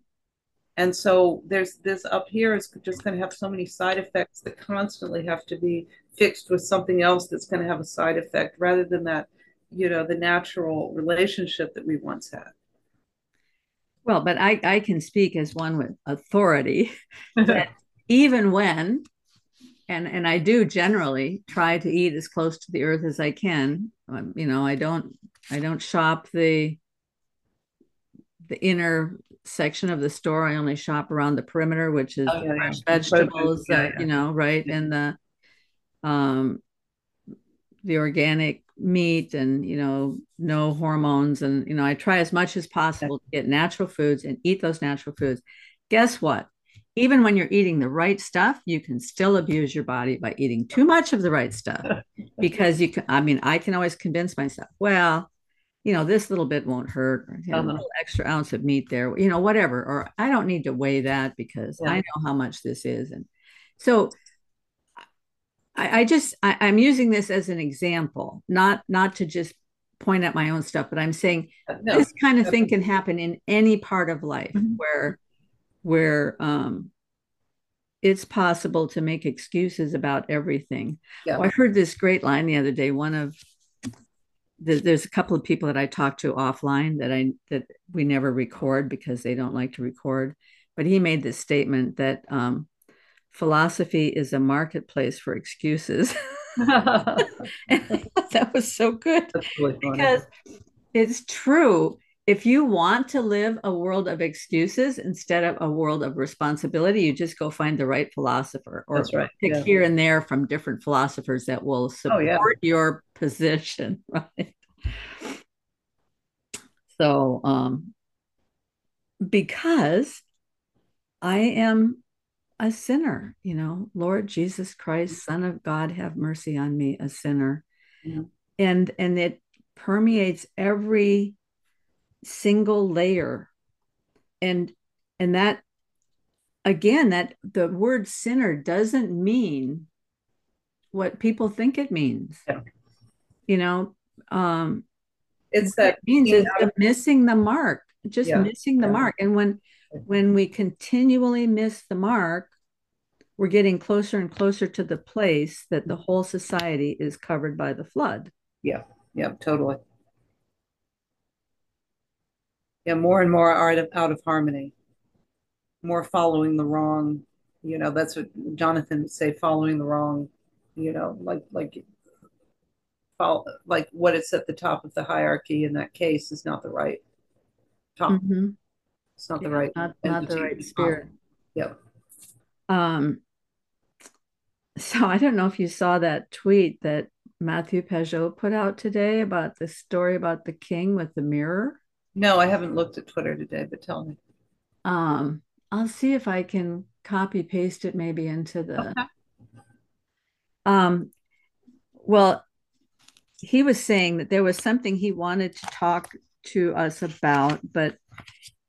And so there's this up here is just going to have so many side effects that constantly have to be fixed with something else that's going to have a side effect rather than that, you know, the natural relationship that we once had. Well, but I, I can speak as one with authority [LAUGHS] that [LAUGHS] even when, and, and I do generally try to eat as close to the earth as I can. Um, you know, I don't I don't shop the the inner section of the store. I only shop around the perimeter, which is oh, yeah, fresh yeah. vegetables, yeah, uh, you know, right, and the um the organic meat and you know no hormones. And you know i try as much as possible to get natural foods and eat those natural foods. Guess what even when you're eating the right stuff you can still abuse your body by eating too much of the right stuff [LAUGHS] because you can i mean i can always convince myself well you know this little bit won't hurt or, you know, uh-huh. a little extra ounce of meat there you know whatever or i don't need to weigh that because yeah. i know how much this is and so I, I just I, I'm using this as an example, not not to just point at my own stuff, but I'm saying uh, no, this kind of thing can happen in any part of life mm-hmm. where where um it's possible to make excuses about everything. Yeah. Well, I heard this great line the other day. One of the, there's a couple of people that I talked to offline that I that we never record because they don't like to record. But he made this statement that um, philosophy is a marketplace for excuses. [LAUGHS] [LAUGHS] that was so good really because it's true. If you want to live a world of excuses instead of a world of responsibility, you just go find the right philosopher or right. pick yeah. here and there from different philosophers that will support oh, yeah. your position, [LAUGHS] right? So, um, because I am a sinner, you know, Lord Jesus Christ, Son of God, have mercy on me, a sinner. Yeah. And and it permeates every single layer. And and that again, that the word sinner doesn't mean what people think it means. Yeah. You know, um it's that it means is missing the mark, just yeah. missing the mark. And when when we continually miss the mark, we're getting closer and closer to the place that the whole society is covered by the flood. Yeah, yeah, totally. Yeah, more and more out of, out of harmony, more following the wrong. You know, that's what Jonathan would say, following the wrong. You know, like like follow, like what it's at the top of the hierarchy in that case is not the right top. Mm-hmm. It's not yeah, the right, not, not the right spirit. Yep. Um, so I don't know if you saw that tweet that Matthew Pageau put out today about the story about the king with the mirror. No, I haven't looked at Twitter today, but tell me. Um, I'll see if I can copy paste it maybe into the. Okay. Um, well, he was saying that there was something he wanted to talk to us about, but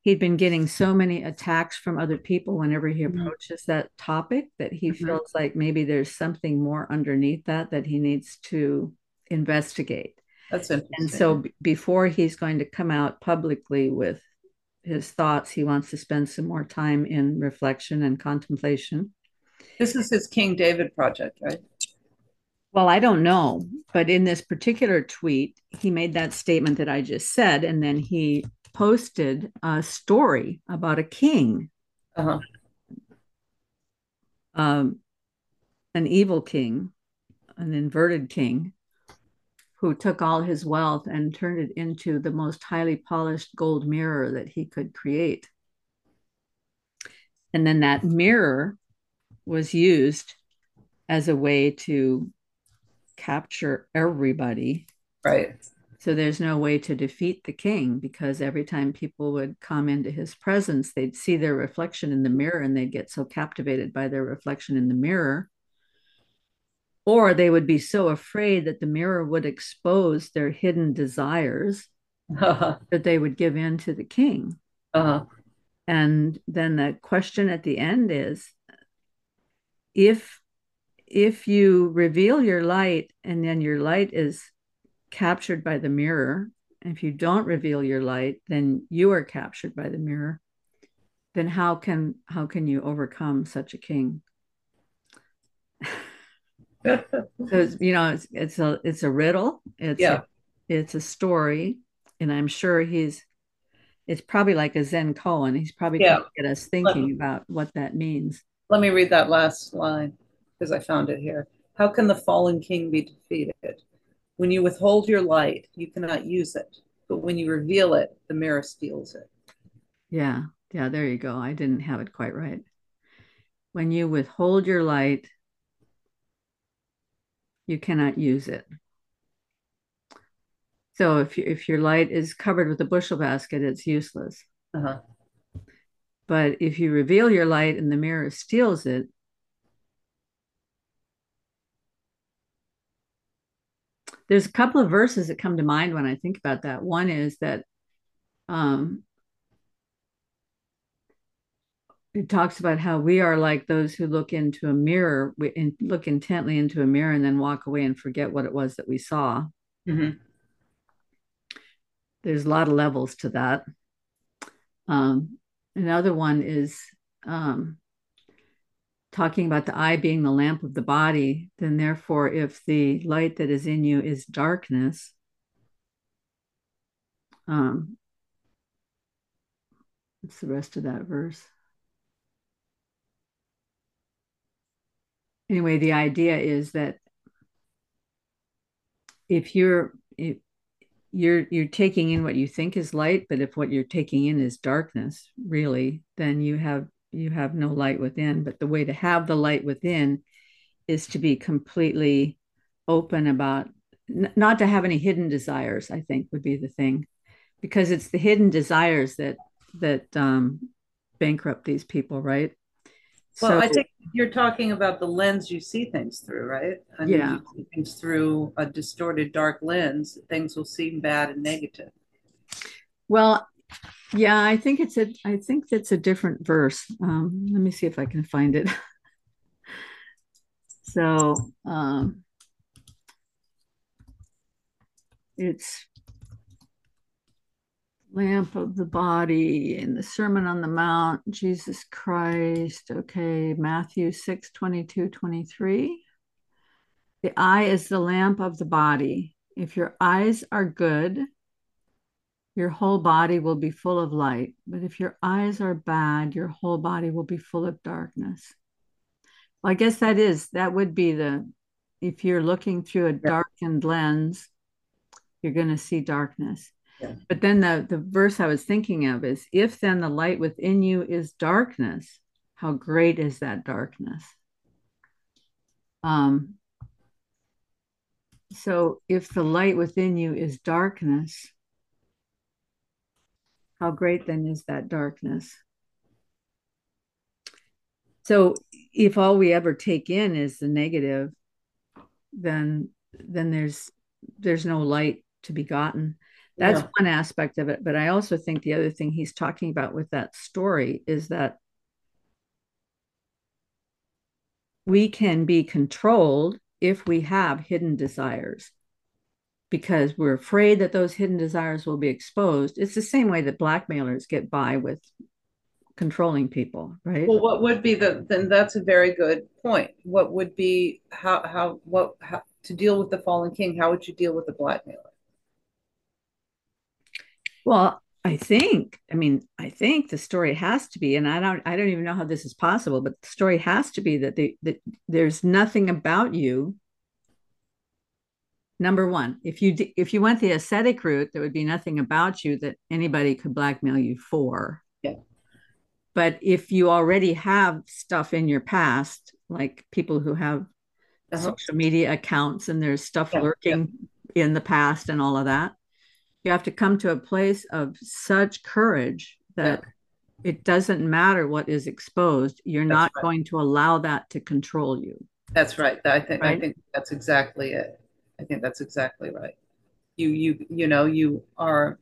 he'd been getting so many attacks from other people whenever he Mhm. approaches that topic that he Mhm. feels like maybe there's something more underneath that that he needs to investigate. That's interesting. And so b- before he's going to come out publicly with his thoughts, he wants to spend some more time in reflection and contemplation. this is his King David project, right? Well, I don't know, but in this particular tweet, he made that statement that I just said, and then he posted a story about a king, Uh-huh. um, an evil king, an inverted king, who took all his wealth and turned it into the most highly polished gold mirror that he could create. And then that mirror was used as a way to capture everybody Right. So there's no way to defeat the king because every time people would come into his presence, they'd see their reflection in the mirror and they'd get so captivated by their reflection in the mirror. Or they would be so afraid that the mirror would expose their hidden desires Uh-huh. that they would give in to the king. Uh-huh. And then the question at the end is if if you reveal your light and then your light is captured by the mirror. If you don't reveal your light, then you are captured by the mirror. Then how can how can you overcome such a king? So you know, it's it's a it's a riddle. It's yeah. a, it's a story, and I'm sure he's it's probably like a Zen koan. He's probably Yeah. trying to get us thinking about what that means. Let me read that last line because I found it here. How can the fallen king be defeated? When you withhold your light, you cannot use it. But when you reveal it, the mirror steals it. Yeah, yeah, there you go. I didn't have it quite right. When you withhold your light, you cannot use it. So if you, if your light is covered with a bushel basket, it's useless. Uh-huh. But if you reveal your light and the mirror steals it, there's a couple of verses that come to mind when I think about that. One is that um, it talks about how we are like those who look into a mirror, we in, look intently into a mirror, and then walk away and forget what it was that we saw. Mhm. There's a lot of levels to that. Um, another one is um, talking about the eye being the lamp of the body, then therefore, if the light that is in you is darkness, um, what's the rest of that verse? Anyway, the idea is that if you're if you're you're taking in what you think is light, but if what you're taking in is darkness, really, then you have you have no light within. But the way to have the light within is to be completely open about n- not to have any hidden desires. I think would be the thing, because it's the hidden desires that that um, bankrupt these people, right? Well, so I think you're talking about the lens you see things through, right? I mean, Yeah. you see things through a distorted dark lens, things will seem bad and negative. Well, yeah, I think it's a I think that's a different verse. Um, let me see if I can find it. [LAUGHS] so um, it's lamp of the body in the Sermon on the Mount, Jesus Christ. Okay, Matthew 6, 22, 23. The eye is the lamp of the body. If your eyes are good, your whole body will be full of light. But if your eyes are bad, your whole body will be full of darkness. Well, I guess that is, that would be the, if you're looking through a darkened lens, you're going to see darkness. But then the, the verse I was thinking of is, if then the light within you is darkness, how great is that darkness? Um, so if the light within you is darkness, how great then is that darkness? So if all we ever take in is the negative, then then there's there's no light to be gotten. That's yeah. one aspect of it. But I also think the other thing he's talking about with that story is that we can be controlled if we have hidden desires because we're afraid that those hidden desires will be exposed. It's the same way that blackmailers get by with controlling people, right? Well, what would be the then that's a very good point. What would be how how what how to deal with the fallen king, how would you deal with the blackmailer? Well, I think, I mean, I think the story has to be, and I don't, I don't even know how this is possible, but the story has to be that, they, that there's nothing about you. Number one, if you if you went the ascetic route, there would be nothing about you that anybody could blackmail you for. Yeah. But if you already have stuff in your past, like people who have uh-huh. social media accounts and there's stuff yeah, lurking yeah. in the past and all of that, you have to come to a place of such courage that yeah. it doesn't matter what is exposed you're that's not right. going to allow that to control you that's right i think right? i think that's exactly it i think that's exactly right you you you know you are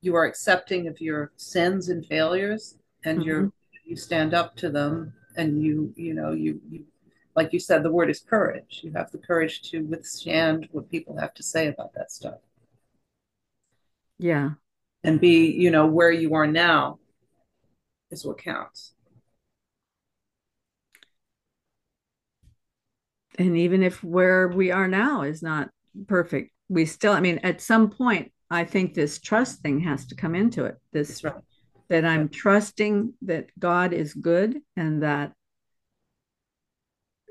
you are accepting of your sins and failures and mm-hmm. you're you stand up to them and you you know you you like you said the word is courage you have the courage to withstand what people have to say about that stuff yeah. And be, you know, where you are now is what counts. And even if where we are now is not perfect, we still, I mean, at some point, I think this trust thing has to come into it. This right. that I'm trusting that God is good and that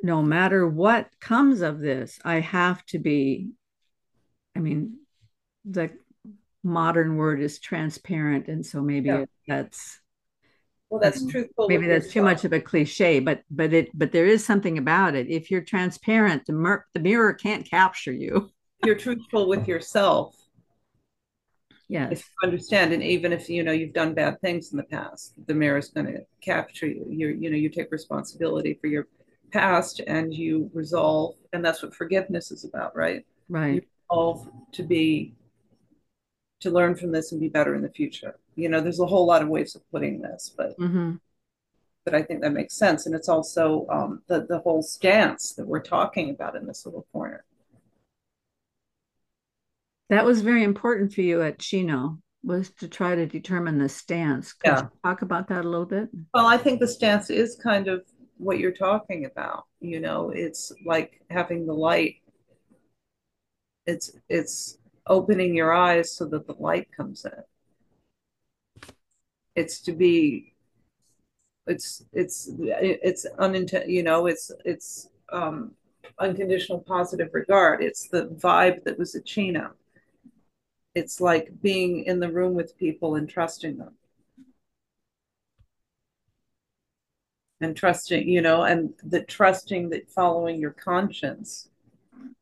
no matter what comes of this, I have to be, I mean, the modern word is transparent and so maybe yeah. that's well that's uh, truthful maybe that's too much of a cliche but but it but there is something about it. If you're transparent the, mir- the mirror can't capture you. You're truthful with yourself. Yes. if you understand and even if you know you've done bad things in the past the mirror is going to capture you. You you know you take responsibility for your past and you resolve and that's what forgiveness is about right? Right. you resolve to be to learn from this and be better in the future. You know, there's a whole lot of ways of putting this, but mm-hmm. but I think that makes sense. And it's also um, the the whole stance that we're talking about in this little corner. That was very important for you at Chino was to try to determine the stance. Could yeah. you talk about that a little bit? Well, I think the stance is kind of what you're talking about. You know, it's like having the light. It's it's opening your eyes so that the light comes in. It's to be it's it's it's unintent you know it's it's um unconditional positive regard. It's the vibe that was at chino. It's like being in the room with people and trusting them. And trusting you know and the trusting that following your conscience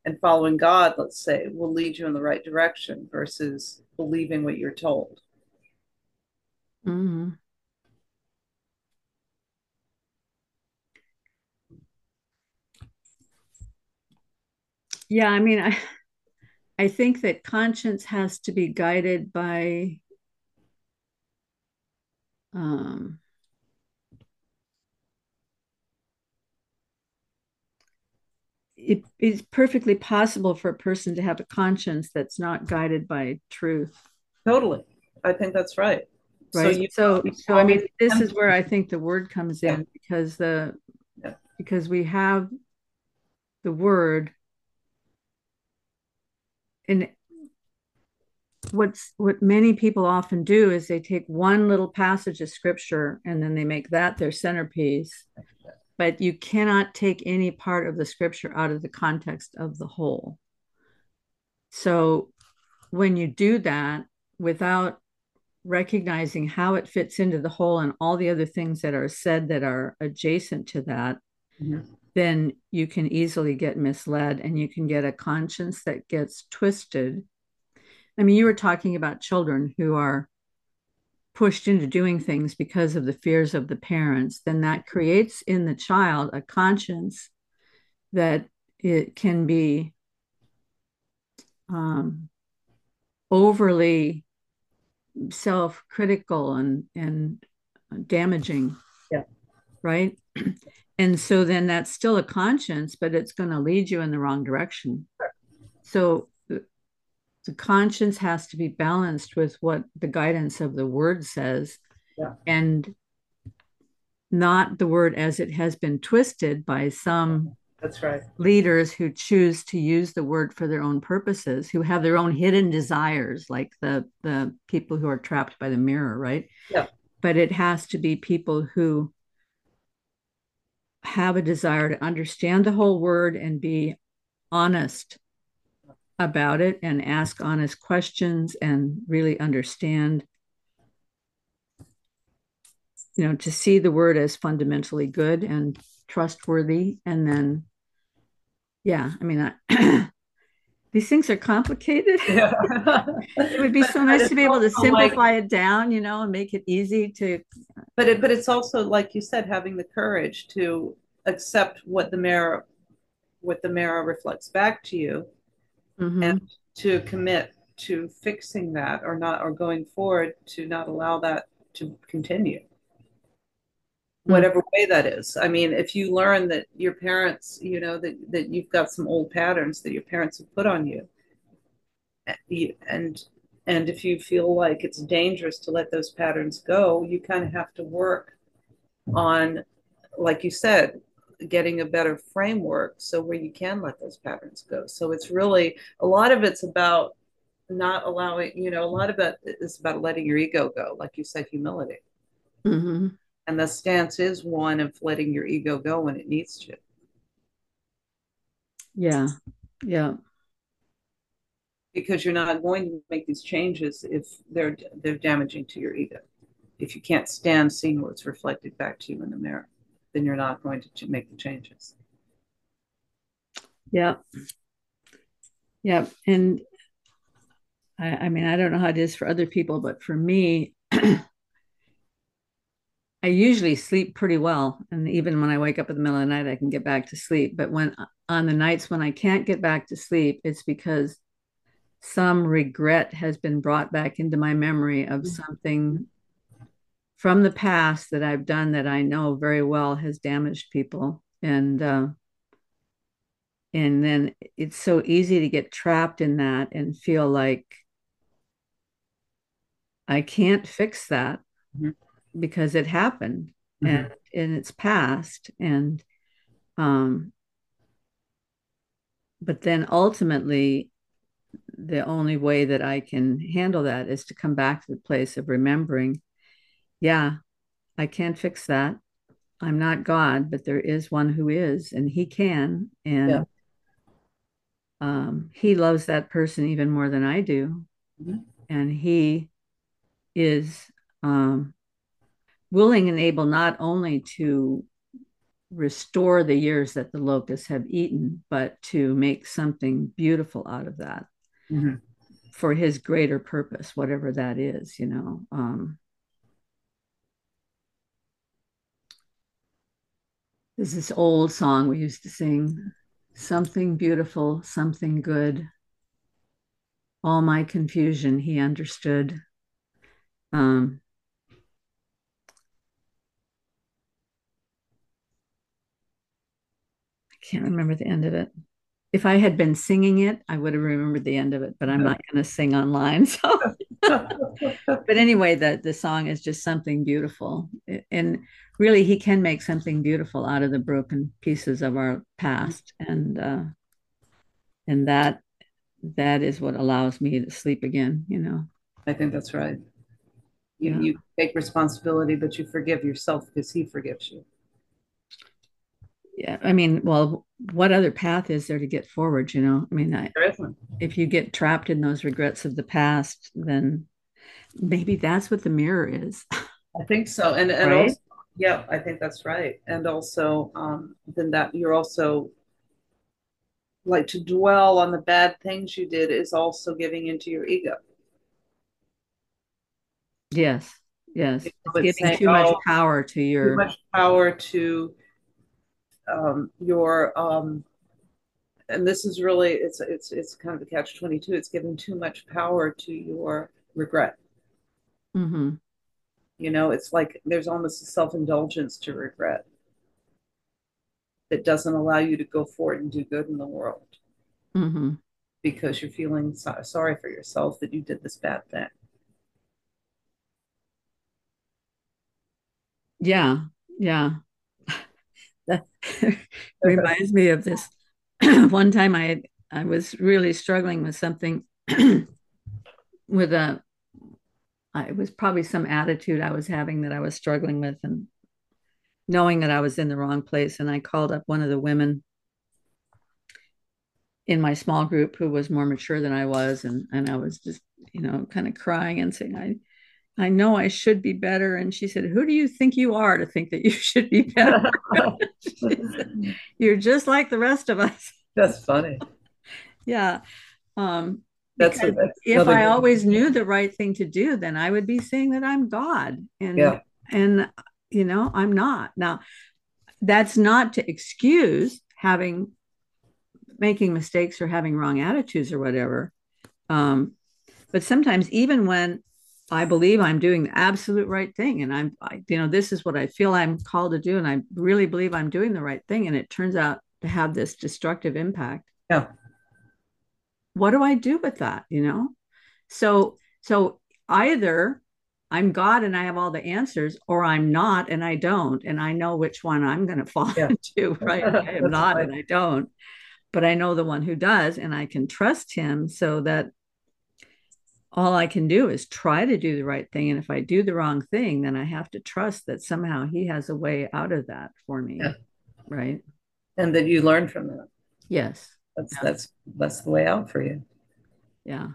and following God, let's say, will lead you in the right direction versus believing what you're told. Mm-hmm. Yeah, I mean, I I think that conscience has to be guided by um, it is perfectly possible for a person to have a conscience that's not guided by truth. Totally. I think that's right. Right. So, you, so, so I mean, this is where I think the word comes in yeah. because the yeah. because we have the word and what's what many people often do is they take one little passage of scripture and then they make that their centerpiece but you cannot take any part of the scripture out of the context of the whole. So when you do that without recognizing how it fits into the whole and all the other things that are said that are adjacent to that, mm-hmm. then you can easily get misled and you can get a conscience that gets twisted. I mean, you were talking about children who are pushed into doing things because of the fears of the parents, then that creates in the child a conscience that it can be um, overly self-critical and and damaging. Yeah. Right? And so then that's still a conscience but it's going to lead you in the wrong direction. So the conscience has to be balanced with what the guidance of the word says yeah. and not the word as it has been twisted by some that's right. leaders who choose to use the word for their own purposes who have their own hidden desires like the the people who are trapped by the mirror right? Yeah. But it has to be people who have a desire to understand the whole word and be honest about it and ask honest questions and really understand you know to see the word as fundamentally good and trustworthy and then yeah i mean I, [CLEARS THROAT] these things are complicated yeah. [LAUGHS] it would be so nice to be able to simplify like, it down you know and make it easy to but it but it's also like you said having the courage to accept what the mirror what the mirror reflects back to you mm-hmm. and to commit to fixing that or not or going forward to not allow that to continue mm-hmm. whatever way that is i mean if you learn that your parents you know that, that you've got some old patterns that your parents have put on you and and if you feel like it's dangerous to let those patterns go you kind of have to work on like you said getting a better framework so where you can let those patterns go. So it's really a lot of it's about not allowing you know a lot of it is about letting your ego go like you said humility. Mm-hmm. and the stance is one of letting your ego go when it needs to. Yeah yeah. Because you're not going to make these changes if they're they're damaging to your ego. If you can't stand seeing what's reflected back to you in the mirror then you're not going to make the changes. Yeah. Yeah. And I, I mean, I don't know how it is for other people, but for me, [CLEARS THROAT] I usually sleep pretty well. And even when I wake up in the middle of the night, I can get back to sleep. But when on the nights when I can't get back to sleep, it's because some regret has been brought back into my memory of mm-hmm. something from the past that I've done that I know very well has damaged people. And uh, and then it's so easy to get trapped in that and feel like I can't fix that mm-hmm. because it happened mm-hmm. and and it's past and um but then ultimately the only way that I can handle that is to come back to the place of remembering yeah, I can't fix that. I'm not God, but there is one who is, and he can. And yeah. um, he loves that person even more than I do. Mm-hmm. And he is um, willing and able not only to restore the years that the locusts have eaten, but to make something beautiful out of that mm-hmm. for his greater purpose, whatever that is, you know. Um, There's this old song we used to sing something beautiful, something good. All my confusion, he understood. Um, I can't remember the end of it. If I had been singing it, I would have remembered the end of it, but I'm not going to sing online. [LAUGHS] So, but anyway, the the song is just something beautiful, and really he can make something beautiful out of the broken pieces of our past. And uh and that that is what allows me to sleep again you know? I think that's right. You yeah. you take responsibility but you forgive yourself because he forgives you yeah i mean well what other path is there to get forward you know i mean I, if you get trapped in those regrets of the past then maybe that's what the mirror is i think so and and right? also yeah, I think that's right. And also, um, then that you're also like to dwell on the bad things you did is also giving into your ego. Yes, yes, it's giving saying, too much oh, power to your too much power to um, your um, and this is really it's it's it's kind of a catch 22 it's giving too much power to your regret. Mm-hmm. you know it's like there's almost a self-indulgence to regret that doesn't allow you to go forward and do good in the world. Mm-hmm. because you're feeling so- sorry for yourself that you did this bad thing. Yeah yeah that reminds me of this. [CLEARS THROAT] One time I I was really struggling with something [CLEARS THROAT] with a it was probably some attitude I was having that I was struggling with and knowing that I was in the wrong place. And I called up one of the women in my small group who was more mature than I was. And and I was just you know kind of crying and saying I I know I should be better. And she said, Who do you think you are to think that you [LAUGHS] should be better? [LAUGHS] said, [LAUGHS] You're just like the rest of us. That's funny. yeah. Um, that's, that's if I always knew the right thing to do, then I would be saying that I'm God. And yeah. and you know, I'm not. Now, that's not to excuse having making mistakes or having wrong attitudes or whatever. Um, but sometimes even when I believe I'm doing the absolute right thing. And I'm, I, you know, this is what I feel I'm called to do. And I really believe I'm doing the right thing. And it turns out to have this destructive impact. Yeah. What do I do with that? You know? So, so either I'm God and I have all the answers, or I'm not and I don't. And I know which one I'm going [LAUGHS] to fall yeah. into, right? I [LAUGHS] am not right. and I don't. But I know the one who does, and I can trust him so that all I can do is try to do the right thing. And if I do the wrong thing, then I have to trust that somehow he has a way out of that for me. Yeah. Right. And that you learn from that. Yes. That's yeah. that's that's the way out for you. Yeah.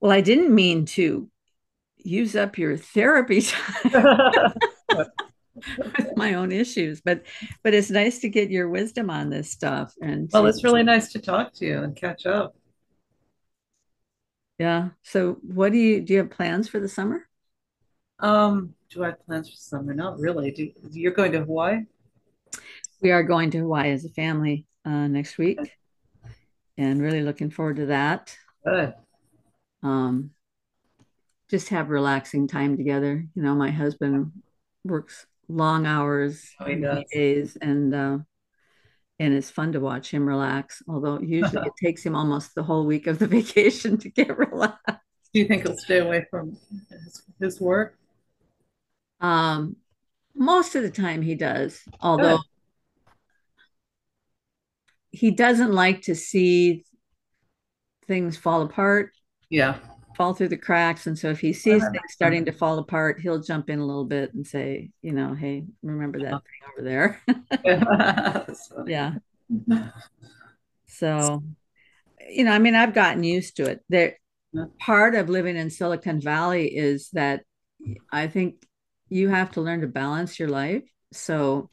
Well, I didn't mean to use up your therapy [LAUGHS] time with my own issues, but but it's nice to get your wisdom on this stuff. And well, it's really nice to talk to you and catch up. Yeah. So what do you do you have plans for the summer? Um, do I have plans for summer? Not really. Do you're going to Hawaii? We are going to Hawaii as a family uh, next week, and really looking forward to that. Good. Um, just have relaxing time together. You know, my husband works long hours, oh, days, and uh, and it's fun to watch him relax. Although usually [LAUGHS] it takes him almost the whole week of the [LAUGHS] vacation to get [LAUGHS] relaxed. Do you think he'll stay away from his, his work? Um, most of the time he does, although Good. he doesn't like to see things fall apart. Yeah fall through the cracks. And so if he sees uh-huh. things starting to fall apart, he'll jump in a little bit and say, you know, hey, remember that uh-huh. thing over there. [LAUGHS] yeah. [LAUGHS] So, you know, I mean, I've gotten used to it. There, part of living in Silicon Valley is that I think you have to learn to balance your life. So,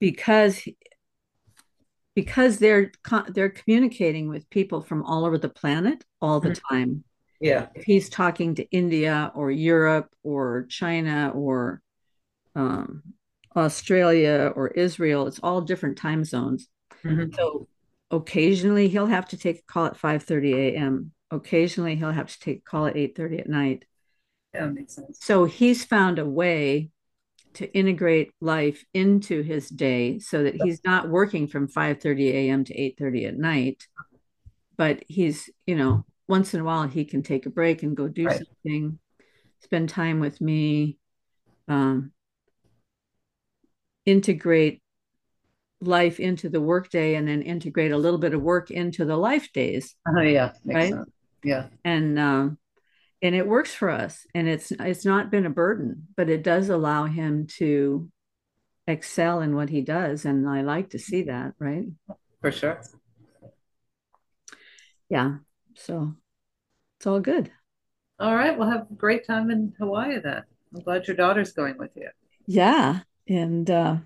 because because they're they're communicating with people from all over the planet all the mm-hmm. time. Yeah. If he's talking to India or Europe or China or um, Australia or Israel, it's all different time zones. Mm-hmm. So occasionally he'll have to take a call at 5:30 a.m. Occasionally he'll have to take a call at 8:30 at night. Yeah, makes sense. So he's found a way to integrate life into his day so that he's not working from 5:30 a.m. to 8:30 at night but he's you know once in a while he can take a break and go do right. something spend time with me um, integrate life into the workday and then integrate a little bit of work into the life days oh yeah right sense. yeah and um, and it works for us and it's it's not been a burden but it does allow him to excel in what he does and i like to see that right? For sure. Yeah so it's all good. All right we'll have a great time in hawaii then. I'm glad your daughter's going with you. Yeah and uh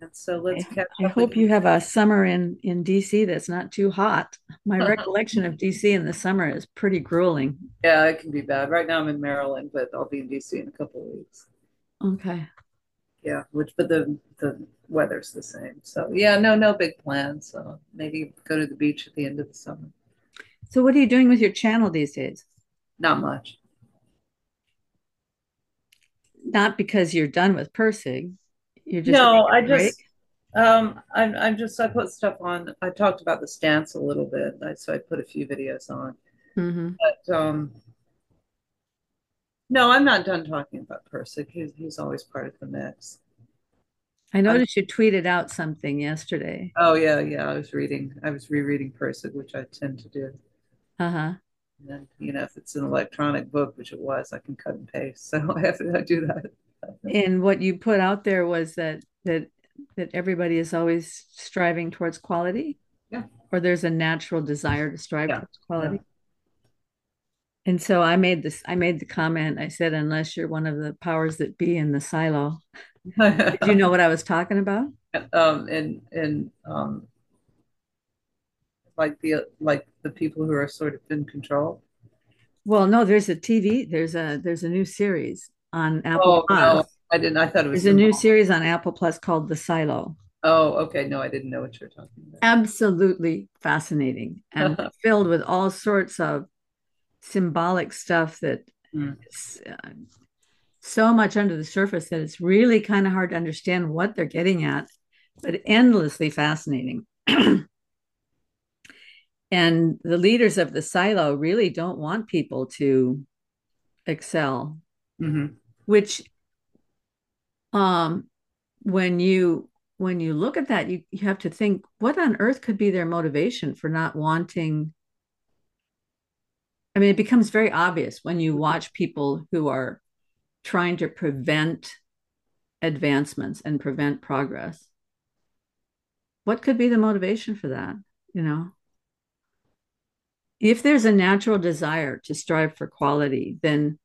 and so let's catch I, I hope you have a summer in in DC that's not too hot. My [LAUGHS] recollection of DC in the summer is pretty grueling. Yeah, it can be bad. Right now I'm in Maryland, but I'll be in DC in a couple of weeks. Okay. yeah, which but the the weather's the same. So yeah, no, no big plans. So maybe go to the beach at the end of the summer. So what are you doing with your channel these days? Not much. Not because you're done with Pirsig. You're just no, I just um I'm I'm just I put stuff on. I talked about the stance a little bit, so I put a few videos on. Mm-hmm. But um no, I'm not done talking about Pirsig. He's he's always part of the mix. I noticed you tweeted out something yesterday. Oh yeah, yeah. I was reading. I was rereading Pirsig, which I tend to do. Uh huh. And then, you know, if it's an electronic book, which it was, I can cut and paste. [LAUGHS] So I have to do that. And what you put out there was that that that everybody is always striving towards quality. Yeah. Or there's a natural desire to strive yeah. towards quality. Yeah. And so I made this, I made the comment, I said, unless you're one of the powers that be in the silo. [LAUGHS] Did you know what I was talking about? Um, and, and, um, like the, like the people who are sort of in control. Well, no, there's a TV, there's a, there's a new series on Apple oh, Plus. No, I didn't, I thought it was. There's a new series on Apple Plus called The Silo. Oh, okay. No, I didn't know what you're talking about. Absolutely fascinating and [LAUGHS] filled with all sorts of symbolic stuff that mm. is, uh, so much under the surface that it's really kind of hard to understand what they're getting at, but endlessly fascinating. [CLEARS THROAT] and the leaders of the silo really don't want people to excel, mm-hmm. Which um when you when you look at that you, you have to think what on earth could be their motivation for not wanting I mean, it becomes very obvious when you watch people who are trying to prevent advancements and prevent progress. What could be the motivation for that? You know, if there's a natural desire to strive for quality, then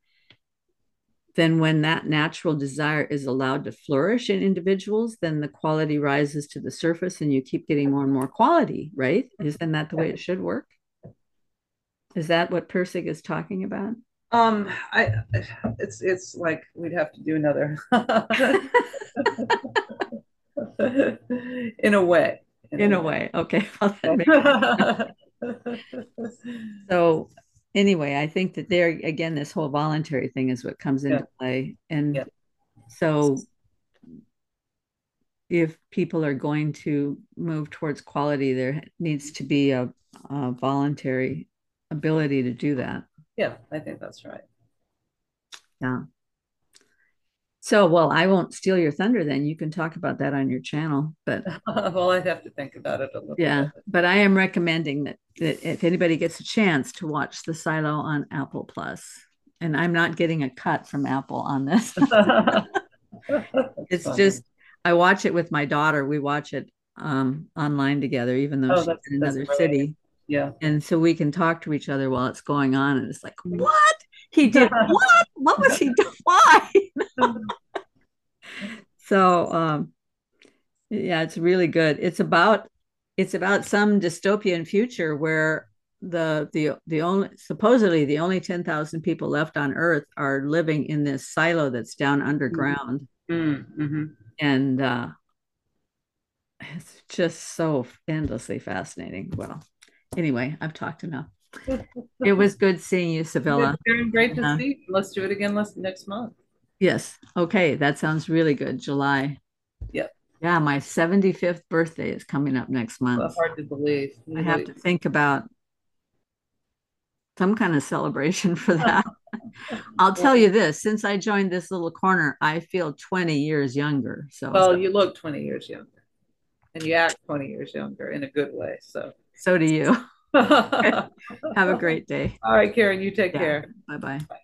then when that natural desire is allowed to flourish in individuals, then the quality rises to the surface and you keep getting more and more quality, right? Isn't that the way it should work? Is that what Pirsig is talking about? Um, I it's it's like we'd have to do another [LAUGHS] in a way. In, in a, way. way. okay. [LAUGHS] [LAUGHS] so anyway, I think that there again, this whole voluntary thing is what comes into yeah. play, and yeah. so if people are going to move towards quality, there needs to be a, a voluntary ability to do that. Yeah, I think that's right. Yeah. So, well, I won't steal your thunder then. You can talk about that on your channel. But [LAUGHS] well, I'd have to think about it a little yeah, bit. but I am recommending that, that if anybody gets a chance to watch The Silo on Apple Plus, and I'm not getting a cut from Apple on this. [LAUGHS] [LAUGHS] it's funny. just I watch it with my daughter. We watch it um, online together, even though oh, she's in another city. Yeah. And so we can talk to each other while it's going on. And it's like, what? He did [LAUGHS] what? What was he doing? Why? [LAUGHS] so um yeah, it's really good. It's about it's about some dystopian future where the the the only supposedly the only 10,000 people left on earth are living in this silo that's down underground. Mm-hmm. And uh it's just so endlessly fascinating. Well, anyway, I've talked enough. [LAUGHS] it was good seeing you, Sevilla. great to uh, see you. Let's do it again next month. Yes. Okay. That sounds really good. July. Yep. Yeah, my 75th birthday is coming up next month. Well, hard to believe. I have to think about some kind of celebration [LAUGHS] for that. [LAUGHS] I'll tell you this since I joined this little corner, I feel 20 years younger. So, well, you look 20 years younger and you act 20 years younger in a good way. So, so do you. [LAUGHS] Have a great day. All right, Karen, you take yeah. care. Bye-bye. bye